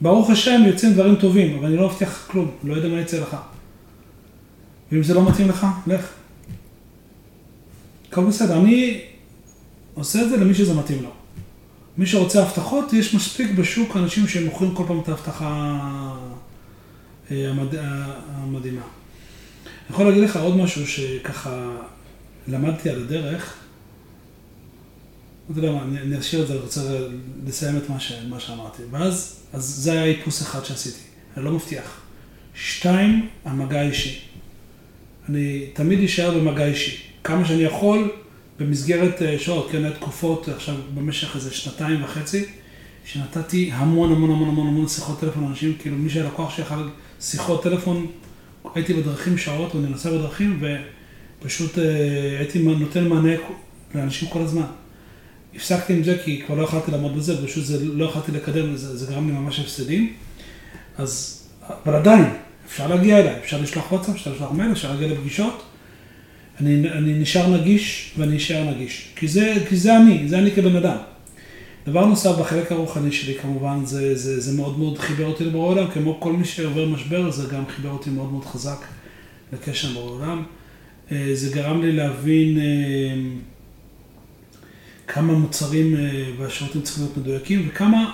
ברוך השם יוצאים דברים טובים, אבל אני לא מבטיח כלום, לא יודע מה יצא לך. ואם זה לא מתאים לך, לך. הכל בסדר, אני עושה את זה למי שזה מתאים לו. מי שרוצה הבטחות, יש מספיק בשוק אנשים שמוכרים כל פעם את ההבטחה אה, המד... המדהימה. אני יכול להגיד לך עוד משהו שככה למדתי על הדרך. אתה יודע מה, אני, אשאיר את זה, אני רוצה לסיים את מה, ש, מה שאמרתי. ואז, אז זה היה איפוס אחד שעשיתי, אני לא מבטיח. שתיים, המגע האישי. אני תמיד אשאר במגע אישי. כמה שאני יכול, במסגרת אה, שעות, כן, תקופות עכשיו במשך איזה שנתיים וחצי, שנתתי המון המון המון המון המון שיחות טלפון לאנשים, כאילו מי שהיה לקוח שיכול שיחות טלפון, הייתי בדרכים שעות, ואני נוסע בדרכים, ופשוט אה, הייתי נותן מענה לאנשים כל הזמן. הפסקתי עם זה כי כבר לא יכולתי לעמוד בזה, פשוט זה, לא יכולתי לקדם, זה, זה גרם לי ממש הפסדים. אז, אבל עדיין, אפשר להגיע אליי, אפשר לשלוח וואטסאפ, אפשר לשלוח מייל, אפשר להגיע לפגישות. אני, אני נשאר נגיש ואני אשאר נגיש. כי זה, כי זה אני, זה אני כבן אדם. דבר נוסף בחלק הרוחני שלי כמובן, זה, זה, זה מאוד מאוד חיבר אותי לבורא עולם, כמו כל מי שעובר משבר, זה גם חיבר אותי מאוד מאוד חזק לקשר עם בורא עולם. אה, זה גרם לי להבין אה, כמה מוצרים אה, והשירותים צריכים להיות מדויקים, וכמה,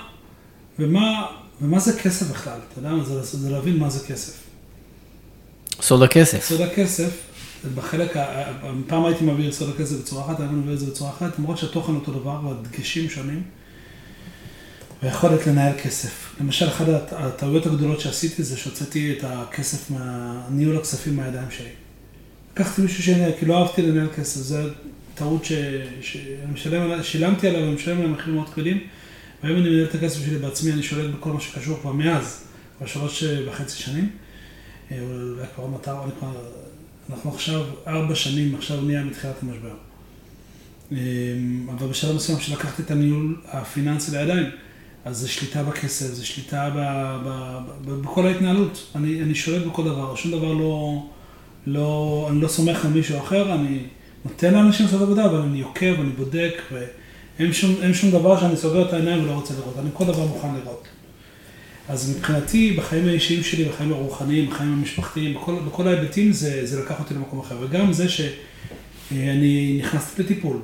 ומה, ומה זה כסף בכלל, אתה יודע, זה, זה להבין מה זה כסף. סוד הכסף. סוד הכסף, בחלק, פעם הייתי מעביר את סוד הכסף בצורה אחת, היום אני מעביר את זה בצורה אחרת, למרות שהתוכן אותו דבר והדגשים שונים. והיכולת לנהל כסף. למשל, אחת הטעויות הגדולות שעשיתי זה שהוצאתי את הכסף, ניהול הכספים מהידיים שלי. לקחתי מישהו שינהל, כי לא אהבתי לנהל כסף, זו טעות ששילמתי עליה ואני משלם עליה מחירים מאוד כבדים, והיום אני מנהל את הכסף שלי בעצמי, אני שולט בכל מה שקשור כבר מאז, כבר שלוש וחצי שנים. אה, אולי כבר מטר, אנחנו עכשיו ארבע שנים, עכשיו נהיה מתחילת המשבר. אה, אבל בשלב מסוים שלקחתי את הניהול הפיננסי לידיים, אז זה שליטה בכסף, זה שליטה ב, ב, ב, ב, בכל ההתנהלות. אני, אני שולט בכל דבר, שום דבר לא, לא, אני לא סומך על מישהו אחר, אני נותן לאנשים לעשות עבודה, אבל אני עוקב, אני בודק, ואין שום, שום דבר שאני סוגר את העיניים ולא רוצה לראות, אני כל דבר מוכן לראות. אז מבחינתי, בחיים האישיים שלי, בחיים הרוחניים, בחיים המשפחתיים, בכל, בכל ההיבטים, זה, זה לקח אותי למקום אחר. וגם זה שאני נכנסתי לטיפול.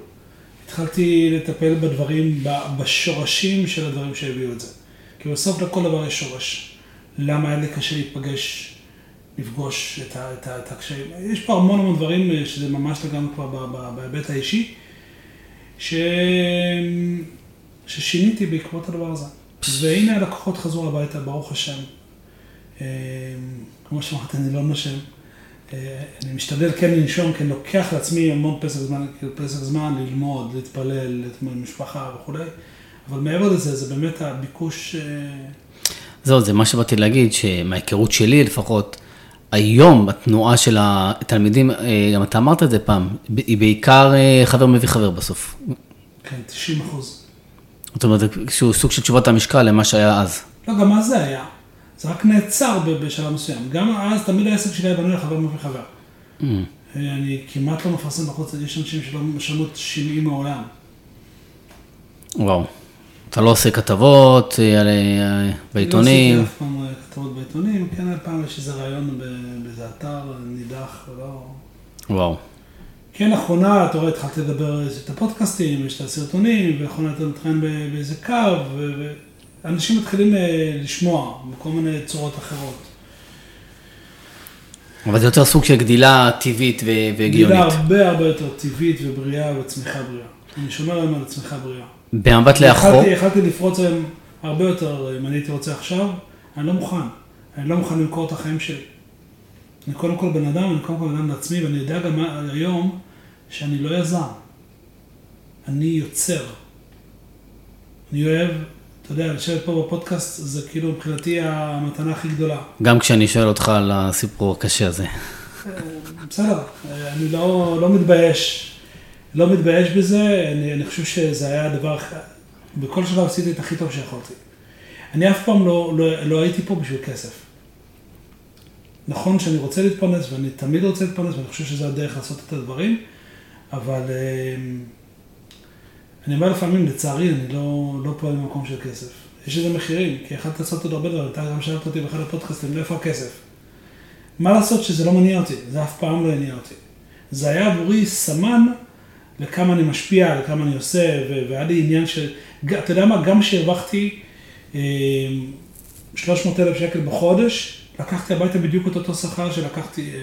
התחלתי לטפל בדברים, בשורשים של הדברים שהביאו את זה. כי בסוף לכל דבר יש שורש. למה היה לי קשה להיפגש, לפגוש את, ה, את, ה, את הקשיים. יש פה המון המון דברים אה, שזה ממש לגמרי כבר בהיבט האישי, ש... ששיניתי בעקבות הדבר הזה. והנה הלקוחות חזרו הביתה, ברוך השם. אה, כמו שאמרתי, אני לא נושם. אה, אני משתדל כן לנשום, כי אני לוקח לעצמי המון פסק זמן, כאילו פסק זמן ללמוד, להתפלל, עם משפחה וכולי, אבל מעבר לזה, זה באמת הביקוש... אה, זהו, זה מה שבאתי להגיד, שמההיכרות שלי לפחות, היום התנועה של התלמידים, אה, גם אתה אמרת את זה פעם, היא בעיקר חבר מביא חבר בסוף. כן, 90 אחוז. זאת אומרת, שהוא סוג של תשובת המשקל למה שהיה אז. לא, גם אז זה היה. זה רק נעצר בשלב מסוים. גם אז תמיד העסק שלי היה בנוי לחבר מביא חבר. Mm. אני כמעט לא מפרסם בחוץ, יש אנשים שלא משלמו את שינויים מעולם. וואו. אתה לא עושה כתבות אה, אה, בעיתונים? לא עשיתי אף פעם אה, כתבות בעיתונים, כן, פעם יש איזה רעיון באיזה אתר נידח, ולא... וואו. כן, לאחרונה, אתה רואה, התחלתי לדבר, יש את הפודקאסטים, יש את הסרטונים, ולאחרונה אתה מתחיל באיזה קו, אנשים מתחילים לשמוע בכל מיני צורות אחרות. אבל זה יותר סוג של גדילה טבעית והגיונית. גדילה הרבה הרבה יותר טבעית ובריאה וצמיחה בריאה. אני שומר היום על הצמיחה בריאה. במבט לאחור? יכלתי לפרוץ היום הרבה יותר, אם אני הייתי רוצה עכשיו, אני לא מוכן. אני לא מוכן למכור את החיים שלי. אני קודם כל בן אדם, אני קודם כל בן אדם לעצמי, ואני יודע גם היום שאני לא יזם. אני יוצר. אני אוהב אתה יודע, לשבת פה בפודקאסט זה כאילו מבחינתי המתנה הכי גדולה. גם כשאני שואל אותך על הסיפור הקשה הזה. בסדר, אני לא, לא מתבייש. לא מתבייש בזה, אני, אני חושב שזה היה הדבר, בכל שלב עשיתי את הכי טוב שיכולתי. אני אף פעם לא, לא, לא הייתי פה בשביל כסף. נכון שאני רוצה להתפרנס, ואני תמיד רוצה להתפרנס, ואני חושב שזו הדרך לעשות את הדברים, אבל... אני אומר לפעמים, לצערי, אני לא, לא פועל במקום של כסף. יש לזה מחירים, כי יכולת לעשות עוד הרבה דברים. אתה גם שאלת אותי באחד הפודקאסטים, איפה הכסף? מה לעשות שזה לא מניע אותי, זה אף פעם לא הניע אותי. זה היה עבורי סמן לכמה אני משפיע, לכמה אני עושה, והיה לי עניין של, אתה יודע מה, גם כשהרווחתי 300 אלף שקל בחודש, לקחתי הביתה בדיוק את אותו שכר שלקחתי אה,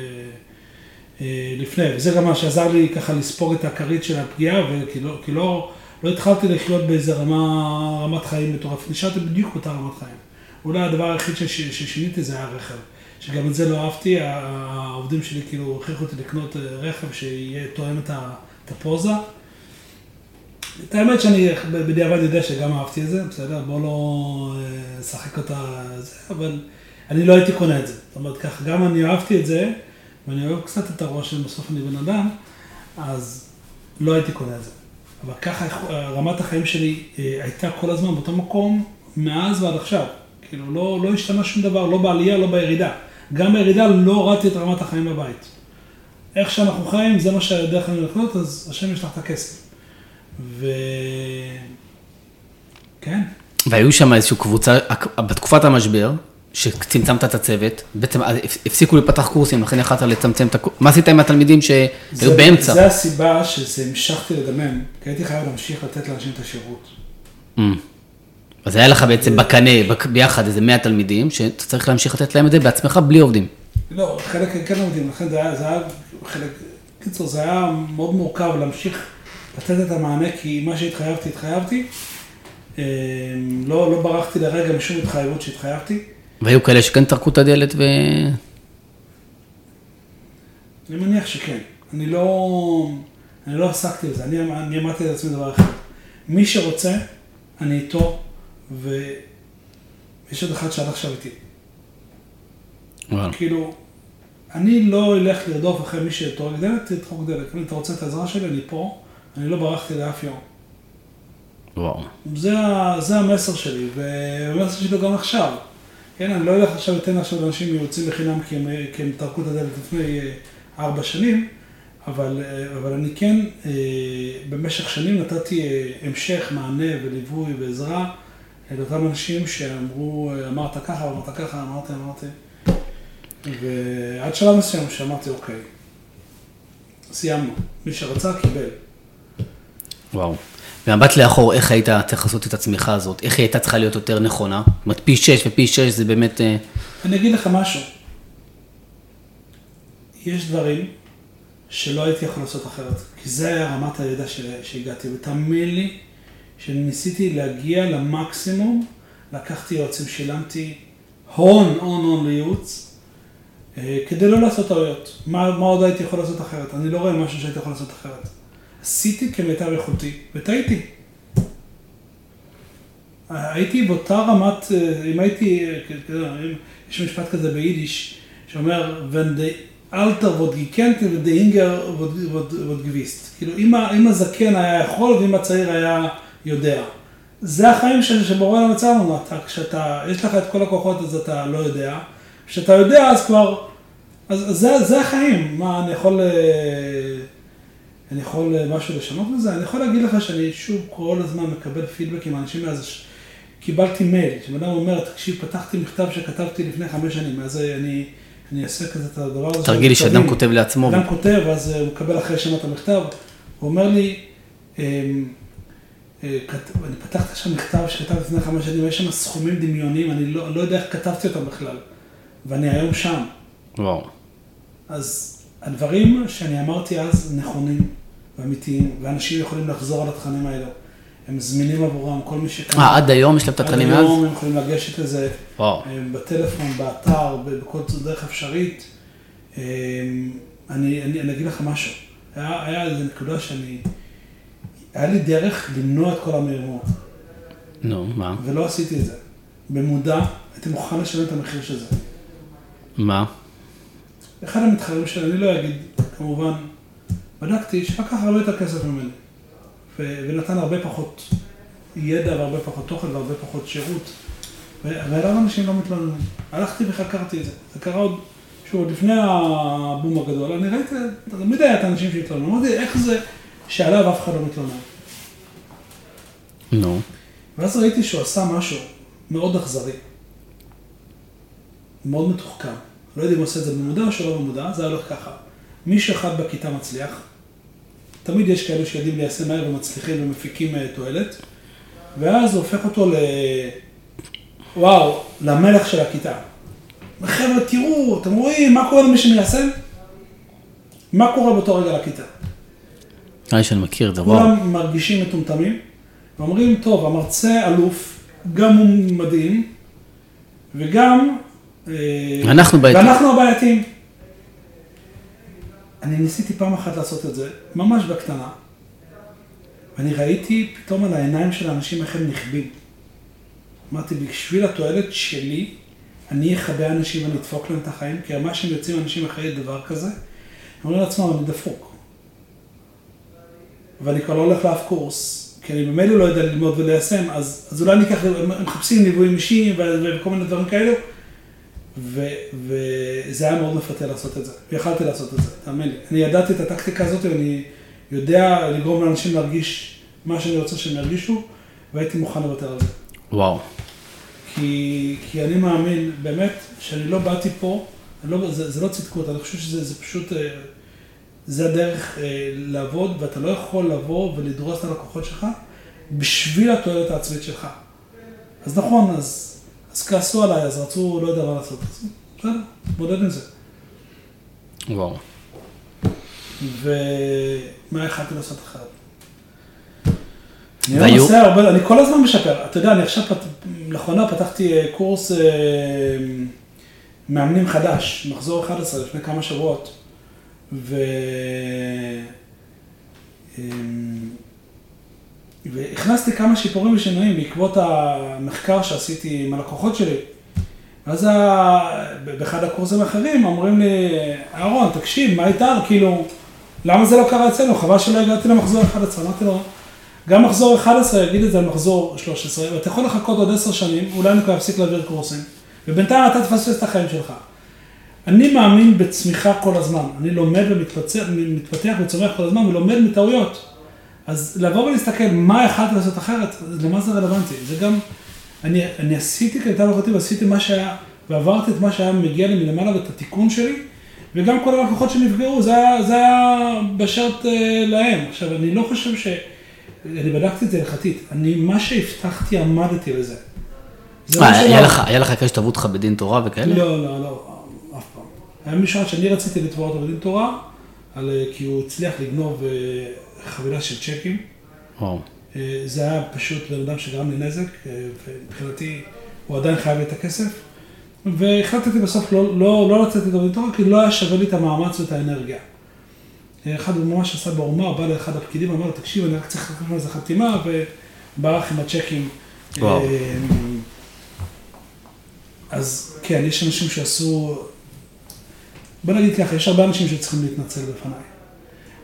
אה, לפני, וזה גם מה שעזר לי ככה לספוג את הכרית של הפגיעה, וכי לא, כי לא, לא התחלתי לחיות באיזה רמה, רמת חיים מטורפת, נשארתי בדיוק באותה רמת חיים. אולי הדבר היחיד שש, ששיניתי זה היה רכב, שגם את זה לא אהבתי, העובדים שלי כאילו הכריחו אותי לקנות אה, רכב שיהיה תואם את הפוזה. את האמת שאני בדיעבד יודע שגם אהבתי את זה, בסדר? בוא לא אה, נשחק אותה זה, אבל אני לא הייתי קונה את זה. זאת אומרת, ככה, גם אני אהבתי את זה, ואני אוהב קצת את הראש של בסוף אני בן אדם, אז לא הייתי קונה את זה. אבל ככה רמת החיים שלי אה, הייתה כל הזמן באותו מקום, מאז ועד עכשיו. כאילו, לא, לא השתנה שום דבר, לא בעלייה, לא בירידה. גם בירידה לא הורדתי את רמת החיים בבית. איך שאנחנו חיים, זה מה שהדרך לנו לקנות, אז השם יש לך את הכסף. ו... כן. והיו שם איזושהי קבוצה, בתקופת המשבר, שצמצמת את הצוות, בעצם הפסיקו לפתח קורסים, לכן יכולת לצמצם את הקורסים. מה עשית עם התלמידים שהיו באמצע? זה הסיבה שזה המשכתי לדמם, כי הייתי חייב להמשיך לתת לאנשים את השירות. Mm. אז היה לך בעצם בקנה, ביחד איזה 100 תלמידים, שאתה צריך להמשיך לתת להם את זה בעצמך בלי עובדים. לא, חלק כן עובדים, לכן זה היה, זה היה חלק, קיצור, זה היה מאוד מורכב להמשיך לתת את המענה, כי מה שהתחייבתי, התחייבתי. אה, לא, לא ברחתי לרגע משום התחייבות שהתחייבתי. והיו כאלה שכן טרקו את הדלת ו... אני מניח שכן. אני לא, אני לא עסקתי בזה, אני, אני אמרתי לעצמי דבר אחד. מי שרוצה, אני איתו, ויש עוד אחד שעד עכשיו איתי. כאילו, אני לא אלך לרדוף אחרי מי שטורק דלת, תדחוק דלת. אם אתה רוצה את העזרה שלי, אני פה, אני לא ברחתי לאף יום. וואו. זה, זה המסר שלי, והמסר שלי גם עכשיו. כן, אני לא אלך עכשיו לתת עכשיו לאנשים יוצאים בחינם כי הם, כי הם טרקו את הדלת לפני אה, ארבע שנים, אבל, אה, אבל אני כן אה, במשך שנים נתתי המשך, מענה וליווי ועזרה לאותם אנשים שאמרו, אמרת ככה, אמרת ככה, אמרתי, אמרתי. ועד שלב מסוים שאמרתי, אוקיי, סיימנו. מי שרצה, קיבל. וואו. במבט לאחור, איך היית צריך לעשות את הצמיחה הזאת? איך היא הייתה צריכה להיות יותר נכונה? זאת אומרת, פי שש ופי שש זה באמת... אה, אני אגיד לך משהו. יש דברים שלא הייתי יכול לעשות אחרת, כי זה היה רמת הידע שהגעתי, ותאמין לי שניסיתי להגיע למקסימום, לקחתי יועצים, שילמתי הון, הון, הון לייעוץ, כדי לא לעשות טעויות. מה, מה עוד הייתי יכול לעשות אחרת? אני לא רואה משהו שהייתי יכול לעשות אחרת. עשיתי כמיטב יכולתי, וטעיתי. הייתי באותה רמת, אה, אם הייתי, יש משפט כזה ביידיש, שאומר, the alter wird gekennte und the hinger wird gewiסט. כאילו, אם הזקן היה יכול ואם הצעיר היה יודע. זה החיים שבורא לנו, כשאתה, יש לך את כל הכוחות אז אתה לא יודע. כשאתה יודע אז כבר, אז זה, זה החיים. מה, אני יכול... אה, אני יכול אה, משהו לשנות בזה? אני יכול להגיד לך שאני שוב כל הזמן מקבל פידבק עם אנשים מאז, קיבלתי מייל, שבן אדם אומר, תקשיב, פתחתי מכתב שכתבתי לפני חמש שנים, אז אני, אני אעשה כזה את הדבר הזה. תרגיל לי שאדם כותב לעצמו. אדם כותב, אז אה, הוא מקבל אחרי שנה את המכתב, הוא אומר לי, אמ, אה, אני פתחתי עכשיו מכתב שכתבתי לפני חמש שנים, יש שם סכומים דמיוניים, אני לא, לא יודע איך כתבתי אותם בכלל, ואני היום שם. וואו. אז הדברים שאני אמרתי אז נכונים. ואמיתיים, ואנשים יכולים לחזור על התכנים האלו. הם זמינים עבורם, כל מי שכאן. אה, עד היום יש להם את התכנים מאז? עד היום הם יכולים לגשת לזה. וואו. בטלפון, באתר, בכל דרך אפשרית. אני, אני, אני אגיד לך משהו. היה, היה איזו נקודה שאני, היה לי דרך למנוע את כל המהירות. נו, מה? ולא עשיתי את זה. במודע, הייתי מוכן לשלם את המחיר של זה. מה? אחד המתחרים שלי, אני לא אגיד, כמובן, בדקתי שלקח הרבה יותר כסף ממני, ונתן הרבה פחות ידע והרבה פחות תוכן והרבה פחות שירות, ואליו אנשים לא מתלוננים. הלכתי וחקרתי את זה. זה קרה עוד, שוב, עוד לפני הבום הגדול, אני ראיתי, תמיד היה את האנשים שהתלוננו, אמרתי, איך זה שעליו אף אחד לא מתלונן? נו. ואז ראיתי שהוא עשה משהו מאוד אכזרי, מאוד מתוחכם. לא יודע אם הוא עושה את זה במודע או שלא במודע, זה היה הולך ככה. מישהו אחד בכיתה מצליח, תמיד יש כאלו שיודעים ליישם מהר ומצליחים ומפיקים אה, תועלת, ואז הוא הופך אותו ל... וואו, למלך של הכיתה. חבר'ה, תראו, אתם רואים, מה קורה למי שמיישם? מה קורה באותו רגע לכיתה? נראה שאני מכיר את זה, וואו. כולם מרגישים מטומטמים, ואומרים, טוב, המרצה אלוף, גם הוא מדהים, וגם... אה, אנחנו בעייתיים. ואנחנו הבעייתיים. אני ניסיתי פעם אחת לעשות את זה, ממש בקטנה, ואני ראיתי פתאום על העיניים של האנשים איך הם נכבים. אמרתי, בשביל התועלת שלי, אני אכבה אנשים ואני אדפוק להם את החיים, כי מה שהם יוצאים אנשים אחרי דבר כזה, הם אומרים לעצמם, אני דפוק. ואני כבר לא הולך לאף קורס, כי אני ממילא לא יודע ללמוד וליישם, אז, אז אולי אני אקח, הם מחפשים ליוויים אישיים וכל מיני דברים כאלו, ו, וזה היה מאוד מפתה לעשות את זה, ויכלתי לעשות את זה, תאמין לי. אני ידעתי את הטקטיקה הזאת ואני יודע לגרום לאנשים להרגיש מה שאני רוצה שהם ירגישו, והייתי מוכן לוותר על זה. וואו. כי, כי אני מאמין, באמת, שאני לא באתי פה, לא, זה, זה לא צדקות, אני חושב שזה זה פשוט, אה, זה הדרך אה, לעבוד, ואתה לא יכול לבוא ולדרוס את הלקוחות שלך בשביל התועלת העצמית שלך. אז נכון, אז, אז כעסו עליי, אז רצו, לא יודע מה לעשות. בסדר, בודד עם זה. וואו. ומה יכלתי לעשות אחרת? אני והיו... עושה הרבה, אני כל הזמן משפר. אתה יודע, אני עכשיו, פת... לאחרונה פתחתי אה, קורס אה, מאמנים חדש, מחזור 11, לפני כמה שבועות. ו... אמ, והכנסתי כמה שיפורים ושינויים בעקבות המחקר שעשיתי עם הלקוחות שלי. אז באחד הקורסים האחרים אומרים לי, אהרון, תקשיב, מה איתר? כאילו, למה זה לא קרה אצלנו? חבל שלא הגעתי למחזור 11. אמרתי לו, גם מחזור 11 יגיד את זה על מחזור 13, ואתה יכול לחכות עוד 10 שנים, אולי אני כבר אפסיק להעביר קורסים, ובינתיים אתה תפספס את החיים שלך. אני מאמין בצמיחה כל הזמן, אני לומד ומתפתח וצומח כל הזמן ולומד מטעויות. אז לבוא ולהסתכל מה יכלתי לעשות אחרת, למה זה רלוונטי? זה גם, אני, אני עשיתי כמיטב יכולתי ועשיתי מה שהיה, ועברתי את מה שהיה מגיע לי מלמעלה ואת התיקון שלי, וגם כל הלקוחות שנפגעו, זה היה, זה היה בשרת uh, להם. עכשיו, אני לא חושב ש... אני בדקתי את זה הלכתית, אני, מה שהבטחתי עמדתי לזה. מה, היה לך, היה לך כאלה שתבעו אותך בדין תורה וכאלה? לא, לא, לא, אף פעם. היה מישהו שאני רציתי לתבוע אותו בדין תורה, על, אה, כי הוא הצליח לגנוב אה, חבילה של צ'קים. וואו. אה, זה היה פשוט בן אדם שגרם לי נזק, ומבחינתי הוא עדיין חייב לי את הכסף. והחלטתי בסוף לא, לא, לא לצאת איתו בדין תורה, כי לא היה שווה לי את המאמץ ואת האנרגיה. אחד ממש עשה בעורמה, בא לאחד הפקידים, אמר לו, תקשיב, אני רק צריך לקחת איזה חתימה, וברח עם הצ'קים. וואו. אז כן, יש אנשים שעשו, בוא נגיד ככה, יש הרבה אנשים שצריכים להתנצל בפניי.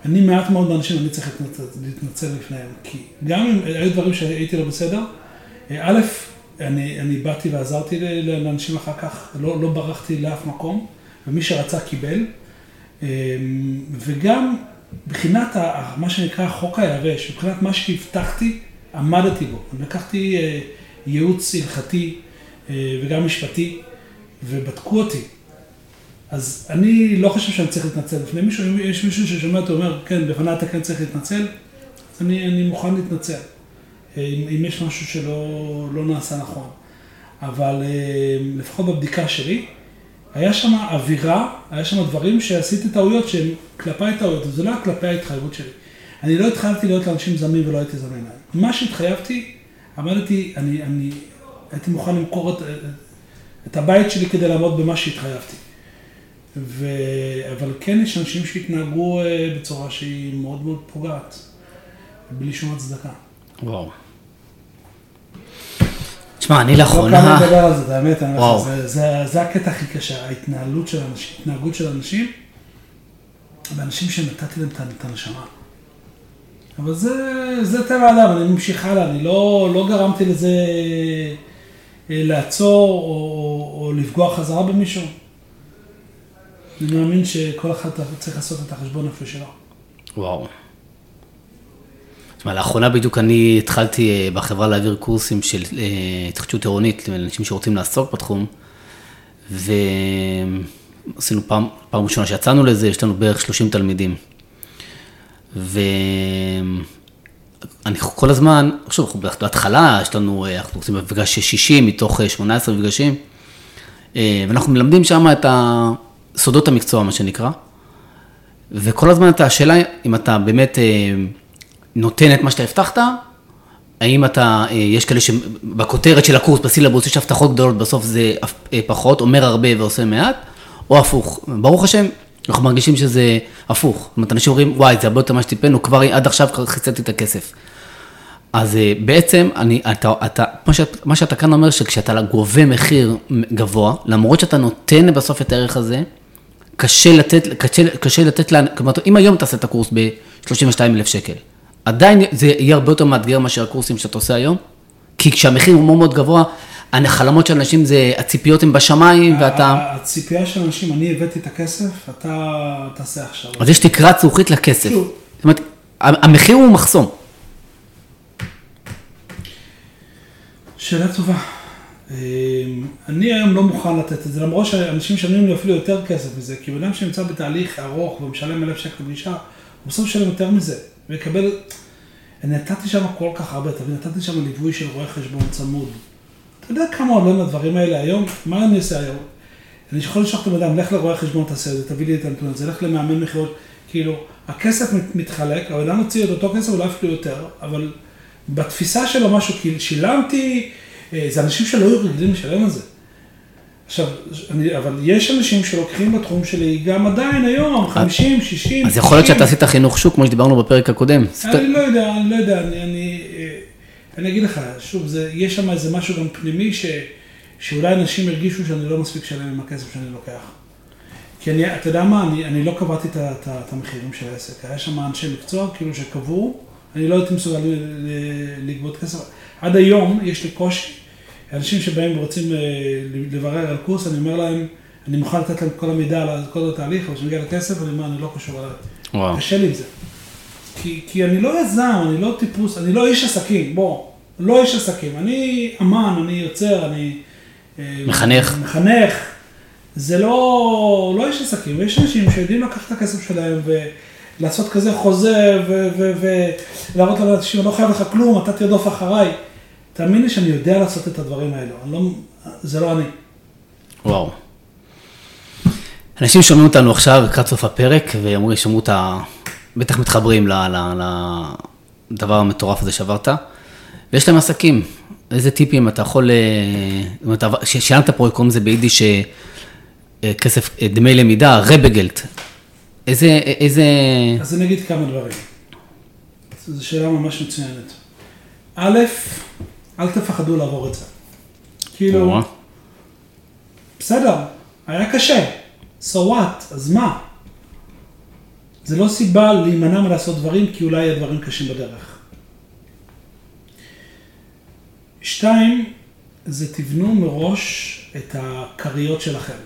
אני מעט מאוד אנשים, אני צריך להתנצל, להתנצל בפניהם, כי גם אם היו דברים שהייתי לא בסדר, א', אני, אני באתי ועזרתי לאנשים אחר כך, לא, לא ברחתי לאף מקום, ומי שרצה קיבל. אמ, וגם מבחינת מה שנקרא החוק היבש, מבחינת מה שהבטחתי, עמדתי בו. לקחתי אה, ייעוץ הלכתי אה, וגם משפטי, ובדקו אותי. אז אני לא חושב שאני צריך להתנצל בפני מישהו, אם יש מישהו ששומע אותו אומר, כן, בפניי אתה כן צריך להתנצל, אז אני, אני מוכן להתנצל. אה, אם, אם יש משהו שלא לא נעשה נכון. אבל לפחות בבדיקה שלי, היה שם אווירה, היה שם דברים שעשיתי טעויות שהן כלפיי טעויות, וזה לא היה כלפי ההתחייבות שלי. אני לא התחייבתי להיות לאנשים זמים ולא הייתי זמין להם. מה שהתחייבתי, עמדתי, אני, אני הייתי מוכן למכור את, את הבית שלי כדי לעמוד במה שהתחייבתי. ו... אבל כן יש אנשים שהתנהגו אה, בצורה שהיא מאוד מאוד פוגעת, בלי שום הצדקה. וואו. תשמע, אני לאחרונה... לא קל לדבר על זה, האמת, זה, זה, זה הקטע הכי קשה, ההתנהלות של אנשים, התנהגות של אנשים, ואנשים שנתתי להם את הנשמה. אבל זה, זה טבע האדם, אני ממשיך הלאה, אני לא, לא גרמתי לזה אה, לעצור או, או לפגוע חזרה במישהו. אני מאמין שכל אחד צריך לעשות את החשבון נפש שלו. וואו. תשמע, לאחרונה בדיוק אני התחלתי אה, בחברה להעביר קורסים של אה, התחדשות עירונית לאנשים שרוצים לעסוק בתחום, ועשינו פעם, פעם ראשונה שיצאנו לזה, יש לנו בערך 30 תלמידים. ואני כל הזמן, שוב, אנחנו בהתחלה, יש לנו, אה, אנחנו עושים מפגש 60 מתוך 18 מפגשים, ואנחנו מלמדים שם את סודות המקצוע, מה שנקרא, וכל הזמן את השאלה אם אתה באמת נותן את מה שאתה הבטחת, האם אתה, אה, יש כאלה שבכותרת של הקורס, בסילבוס, יש הבטחות גדולות, בסוף זה אה, פחות, אומר הרבה ועושה מעט, או הפוך. ברוך השם, אנחנו מרגישים שזה הפוך. זאת אומרת, אנשים אומרים, וואי, זה הרבה יותר ממה שטיפלנו, כבר עד עכשיו חיציתי את הכסף. אז אה, בעצם, אני, אתה, אתה, מה, שאת, מה שאתה כאן אומר, שכשאתה גובה מחיר גבוה, למרות שאתה נותן בסוף את הערך הזה, קשה לתת, קשה, קשה לתת, לה, כלומר, אם היום תעשה את הקורס ב-32 אלף שקל, עדיין זה יהיה הרבה יותר מאתגר מאשר הקורסים שאתה עושה היום, כי כשהמחיר הוא מאוד מאוד גבוה, החלומות של אנשים זה, הציפיות הן בשמיים ואתה... הציפייה של אנשים, אני הבאתי את הכסף, אתה תעשה עכשיו. אז יש תקרת זכוכית לכסף. שוב. זאת אומרת, המחיר הוא מחסום. שאלה טובה. אמ, אני היום לא מוכן לתת את זה, למרות שאנשים משלמים לי אפילו יותר כסף מזה, כי בן אדם שנמצא בתהליך ארוך ומשלם אלף שקל פגישה, הוא בסוף משלם יותר מזה, ויקבל... נתתי שם כל כך הרבה, תבין, נתתי שם ליווי של רואה חשבון צמוד. אתה יודע כמה עולים הדברים האלה היום? מה אני עושה היום? אני יכול לשלוח את הבן אדם, לך לרואה חשבון, תעשה את זה, תביא לי את הנתון הזה, לך למאמן מכירות, כאילו, הכסף מתחלק, הבן אדם מוציא את אותו כסף, אולי אפילו יותר, אבל בתפיסה שלו משהו, כאילו שילמתי, זה אנשים שלא היו רגילים לשלם על זה. עכשיו, אני, אבל יש אנשים שלוקחים בתחום שלי גם עדיין היום, 50, 60, אז יכול להיות שאתה עשית חינוך שוק, כמו שדיברנו בפרק הקודם. אני לא יודע, אני לא יודע, אני, אני, אה, אני אגיד לך, שוב, זה, יש שם איזה משהו גם פנימי, ש, שאולי אנשים הרגישו שאני לא מספיק שלם עם הכסף שאני לוקח. כי אני, אתה יודע מה, אני, אני לא קבעתי את המחירים של העסק, היה שם אנשי מקצוע, כאילו שקבעו, אני לא הייתי מסוגל לגבות כסף. עד היום יש לי קושי, אנשים שבאים ורוצים אה, לברר על קורס, אני אומר להם, אני מוכן לתת להם כל המידע על כל התהליך, אבל כשמגיע לכסף, אני אומר, אני לא קשור אליי. קשה לי עם זה. כי, כי אני לא יזם, אני לא טיפוס, אני לא איש עסקים, בוא, לא איש עסקים, אני אמן, אני יוצר, אני... אה, מחנך. מחנך. זה לא, לא איש עסקים, יש אנשים שיודעים לקחת את הכסף שלהם ולעשות כזה חוזה ולהראות לאנשים, אני לא חייב לך כלום, אתה תרדוף אחריי. תאמין לי שאני יודע לעשות את הדברים האלו, לא, זה לא אני. וואו. אנשים שומעים אותנו עכשיו לקראת סוף הפרק, ואומרים, שמעו את ה... בטח מתחברים לדבר המטורף הזה שעברת, ויש להם עסקים. איזה טיפים אתה יכול, ששילמת פה, קוראים לזה ביידיש אה, כסף, אה, דמי למידה, רבגלט. איזה, איזה... אז אני אגיד כמה דברים. זו שאלה ממש מצוינת. א', אל תפחדו לעבור את זה. כאילו, בסדר, היה קשה, so what, אז מה? זה לא סיבה להימנע מלעשות דברים, כי אולי יהיה דברים קשים בדרך. שתיים, זה תבנו מראש את הכריות שלכם.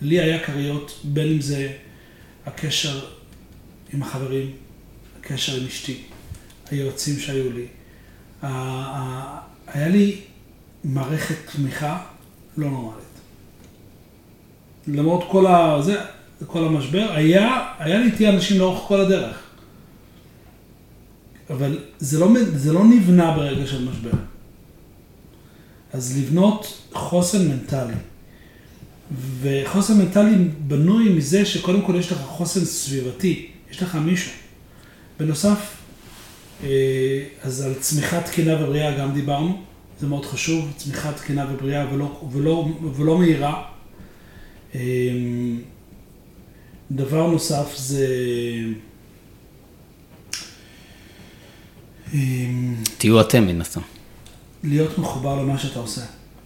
לי היה כריות, בין אם זה הקשר עם החברים, הקשר עם אשתי, היועצים שהיו לי. היה לי מערכת תמיכה לא נורמלית. למרות כל, ה, זה, כל המשבר, היה, היה לי איתי אנשים לאורך כל הדרך. אבל זה לא, זה לא נבנה ברגע של משבר. אז לבנות חוסן מנטלי. וחוסן מנטלי בנוי מזה שקודם כל יש לך חוסן סביבתי, יש לך מישהו. בנוסף, אז על צמיחה תקינה ובריאה גם דיברנו, זה מאוד חשוב, צמיחה תקינה ובריאה ולא, ולא, ולא מהירה. אה, דבר נוסף זה... אה, תהיו אתם מן הסתם. להיות מחובר למה שאתה עושה.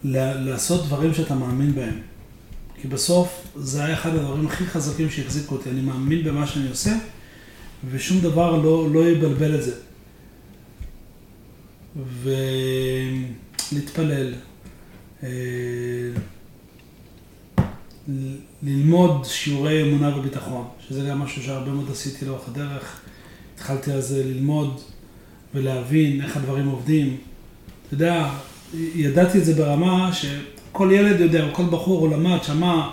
לעשות דברים שאתה מאמין בהם. כי בסוף זה היה אחד הדברים הכי חזקים שהחזיקו אותי. אני מאמין במה שאני עושה, ושום דבר לא, לא יבלבל את זה. ולהתפלל, אה, ללמוד שיעורי אמונה וביטחון, שזה גם משהו שהרבה מאוד עשיתי לאורך הדרך. התחלתי אז ללמוד ולהבין איך הדברים עובדים. אתה יודע, ידעתי את זה ברמה שכל ילד יודע, או כל בחור הוא למד, שמע,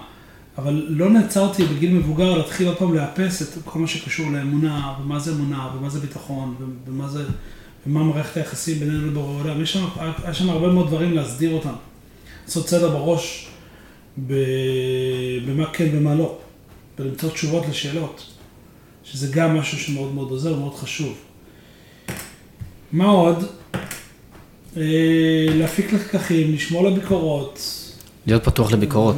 אבל לא נעצרתי בגיל מבוגר להתחיל עוד פעם לאפס את כל מה שקשור לאמונה, ומה זה אמונה, ומה זה ביטחון, ומה זה, ומה מערכת היחסים בינינו לבורא עולם. יש שם, יש שם הרבה מאוד דברים להסדיר אותם. לעשות סדר בראש במה כן ומה לא, ולמצוא תשובות לשאלות, שזה גם משהו שמאוד מאוד עוזר ומאוד חשוב. מה עוד? אה, להפיק לקחים, לשמור לביקורות. להיות פתוח לביקורות.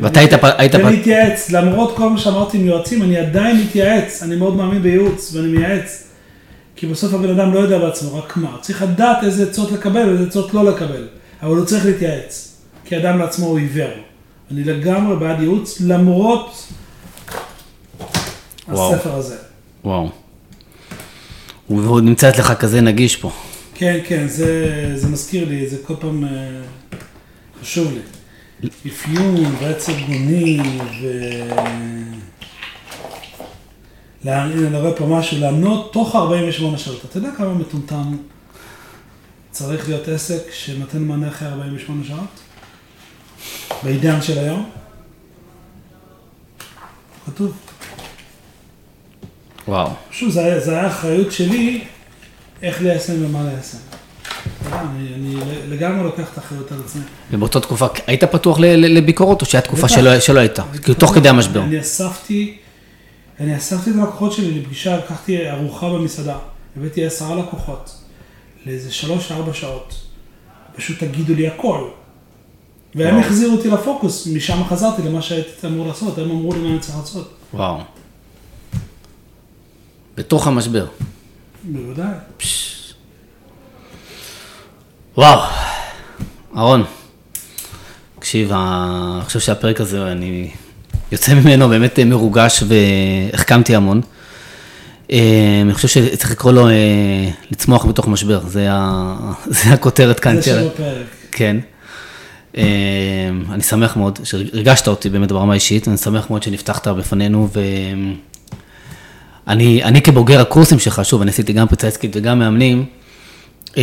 ואתה היית... היית ולהתייעץ, למרות כל מה שאמרתי עם יועצים, אני עדיין מתייעץ, אני מאוד מאמין בייעוץ ואני מייעץ. כי בסוף הבן אדם לא יודע בעצמו רק מה, הוא צריך לדעת איזה עצות לקבל ואיזה עצות לא לקבל, אבל הוא צריך להתייעץ, כי אדם לעצמו הוא עיוור. אני לגמרי בעד ייעוץ, למרות וואו. הספר הזה. וואו. והוא נמצא אצלך כזה נגיש פה. כן, כן, זה, זה מזכיר לי, זה כל פעם אה, חשוב לי. אפיון ועץ ארגוני ו... אני רואה פה משהו, לענות תוך 48 שעות. אתה יודע כמה מטומטם צריך להיות עסק שנותן מענה אחרי 48 שעות? בעידן של היום? כתוב. וואו. שוב, זה היה, זה היה אחריות שלי איך ליישם ומה ליישם. אני, אני לגמרי לוקח את האחריות על עצמי. ובאותה תקופה היית פתוח לביקורות, או שהייתה תקופה. שלא שלא הייתה? כאילו תוך כדי המשבר. אני אספתי, אני אספתי את הלקוחות שלי לפגישה, לקחתי ארוחה במסעדה, הבאתי עשרה לקוחות, לאיזה שלוש-ארבע שעות. פשוט תגידו לי הכל. והם וואו. החזירו אותי לפוקוס, משם חזרתי למה שהייתי אמור לעשות, הם אמרו לי מה אני צריך לעשות. וואו. בתוך המשבר. בוודאי. וואו. אהרון, תקשיב, ה- אני חושב שהפרק הזה, אני יוצא ממנו באמת מרוגש והחכמתי המון. אה, אני חושב שצריך לקרוא לו אה, לצמוח בתוך משבר, זה ה- [LAUGHS] זה הכותרת כאן. זה. שם הפרק. כן. אה, אני שמח מאוד, שהרגשת אותי באמת ברמה האישית, אני שמח מאוד שנפתחת בפנינו, ואני אני כבוגר הקורסים שלך, שוב, אני עשיתי גם פריצה עסקית וגם מאמנים, אה,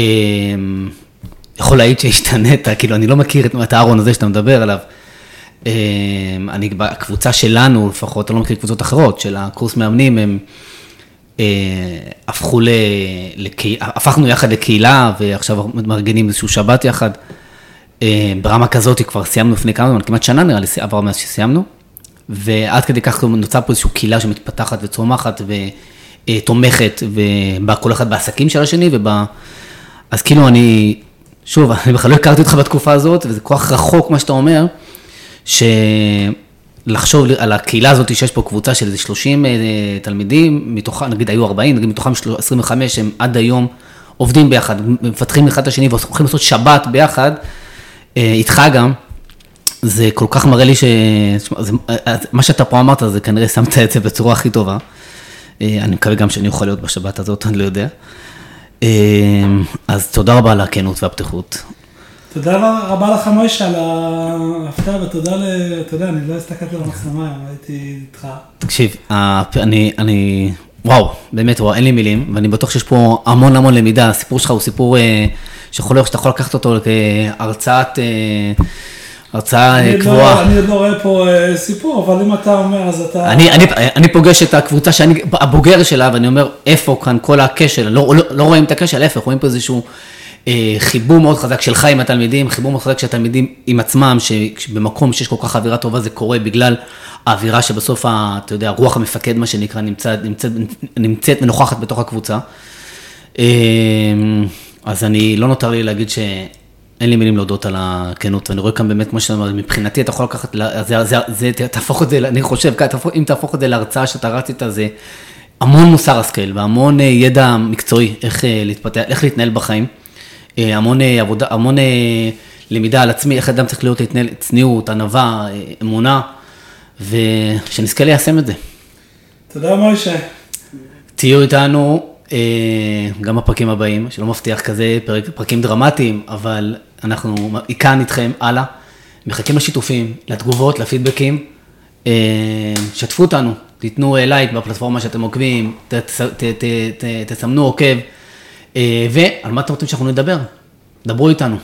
יכול להעיד שהשתנית, כאילו, אני לא מכיר את הארון הזה שאתה מדבר עליו. אה, אני, בקבוצה שלנו לפחות, אני לא מכיר קבוצות אחרות, של הקורס מאמנים, הם אה, הפכו ל... לקה- הפכנו יחד לקהילה, ועכשיו מארגנים איזשהו שבת יחד. אה, ברמה כזאת כבר סיימנו לפני כמה זמן, כמעט שנה נראה לי עבר מאז שסיימנו, ועד כדי כך נוצר פה איזושהי קהילה שמתפתחת וצומחת ותומכת, ובא כל אחד בעסקים של השני, וב... אז כאילו אני, שוב, [LAUGHS] אני בכלל לא הכרתי אותך בתקופה הזאת, וזה כל כך רחוק מה שאתה אומר, שלחשוב על הקהילה הזאת שיש פה קבוצה של איזה 30 אה, תלמידים, מתוכם, נגיד היו 40, נגיד מתוכם 25 הם עד היום עובדים ביחד, מפתחים אחד את השני והולכים לעשות שבת ביחד, אה, איתך גם, זה כל כך מראה לי ש... זה, אה, מה שאתה פה אמרת, זה כנראה שמת את זה בצורה הכי טובה. אני מקווה גם שאני אוכל להיות בשבת הזאת, אני לא יודע. אז תודה רבה על הכנות והפתיחות. תודה רבה לך מוישה על ההפתעה, ותודה ל... אתה יודע, אני לא הסתכלתי על המצלמה היום, הייתי איתך. תקשיב, הפ- אני, אני, וואו, באמת, וואו, אין לי מילים, ואני בטוח שיש פה המון המון למידה. הסיפור שלך הוא סיפור אה, שיכול להיות שאתה יכול לקחת אותו כהרצאת, אה, הרצאה אני אה, עוד קבועה. לא- אני עוד לא רואה פה אה, סיפור, אבל אם אתה אומר, אז אתה... אני, אני, אני פוגש את הקבוצה שאני הבוגר שלה, ואני אומר, איפה כאן כל הכשל? לא, לא, לא רואים את הכשל, להפך, רואים פה איזשהו אה, חיבור מאוד חזק שלך עם התלמידים, חיבור מאוד חזק של התלמידים עם עצמם, ש- שבמקום שיש כל כך אווירה טובה זה קורה בגלל האווירה שבסוף, ה, אתה יודע, רוח המפקד, מה שנקרא, נמצאת, נמצאת, נמצאת ונוכחת בתוך הקבוצה. אה, אז אני, לא נותר לי להגיד שאין לי מילים להודות על הכנות, ואני רואה כאן באמת, כמו שאתה אומר, מבחינתי אתה יכול לקחת, זה, זה, זה, תהפוך את זה, אני חושב, אם תהפוך את זה להרצאה שאתה רץ איתה, זה המון מוסר השכל והמון אה, ידע מקצועי, איך אה, להתפתח, איך להתנהל בחיים, אה, המון אה, עבודה, המון אה, למידה על עצמי, איך אדם צריך להיות להתנהל, צניעות, ענווה, אה, אמונה, ושנזכה ליישם את זה. תודה מוישה. תהיו איתנו אה, גם בפרקים הבאים, שלא מבטיח כזה פרק, פרקים דרמטיים, אבל אנחנו כאן איתכם הלאה, מחכים לשיתופים, לתגובות, לפידבקים. אה, שתפו אותנו, תיתנו אה, לייק בפלטפורמה שאתם עוקבים, ת, ת, ת, ת, ת, תסמנו עוקב, אה, ועל מה אתם רוצים שאנחנו נדבר? דברו איתנו.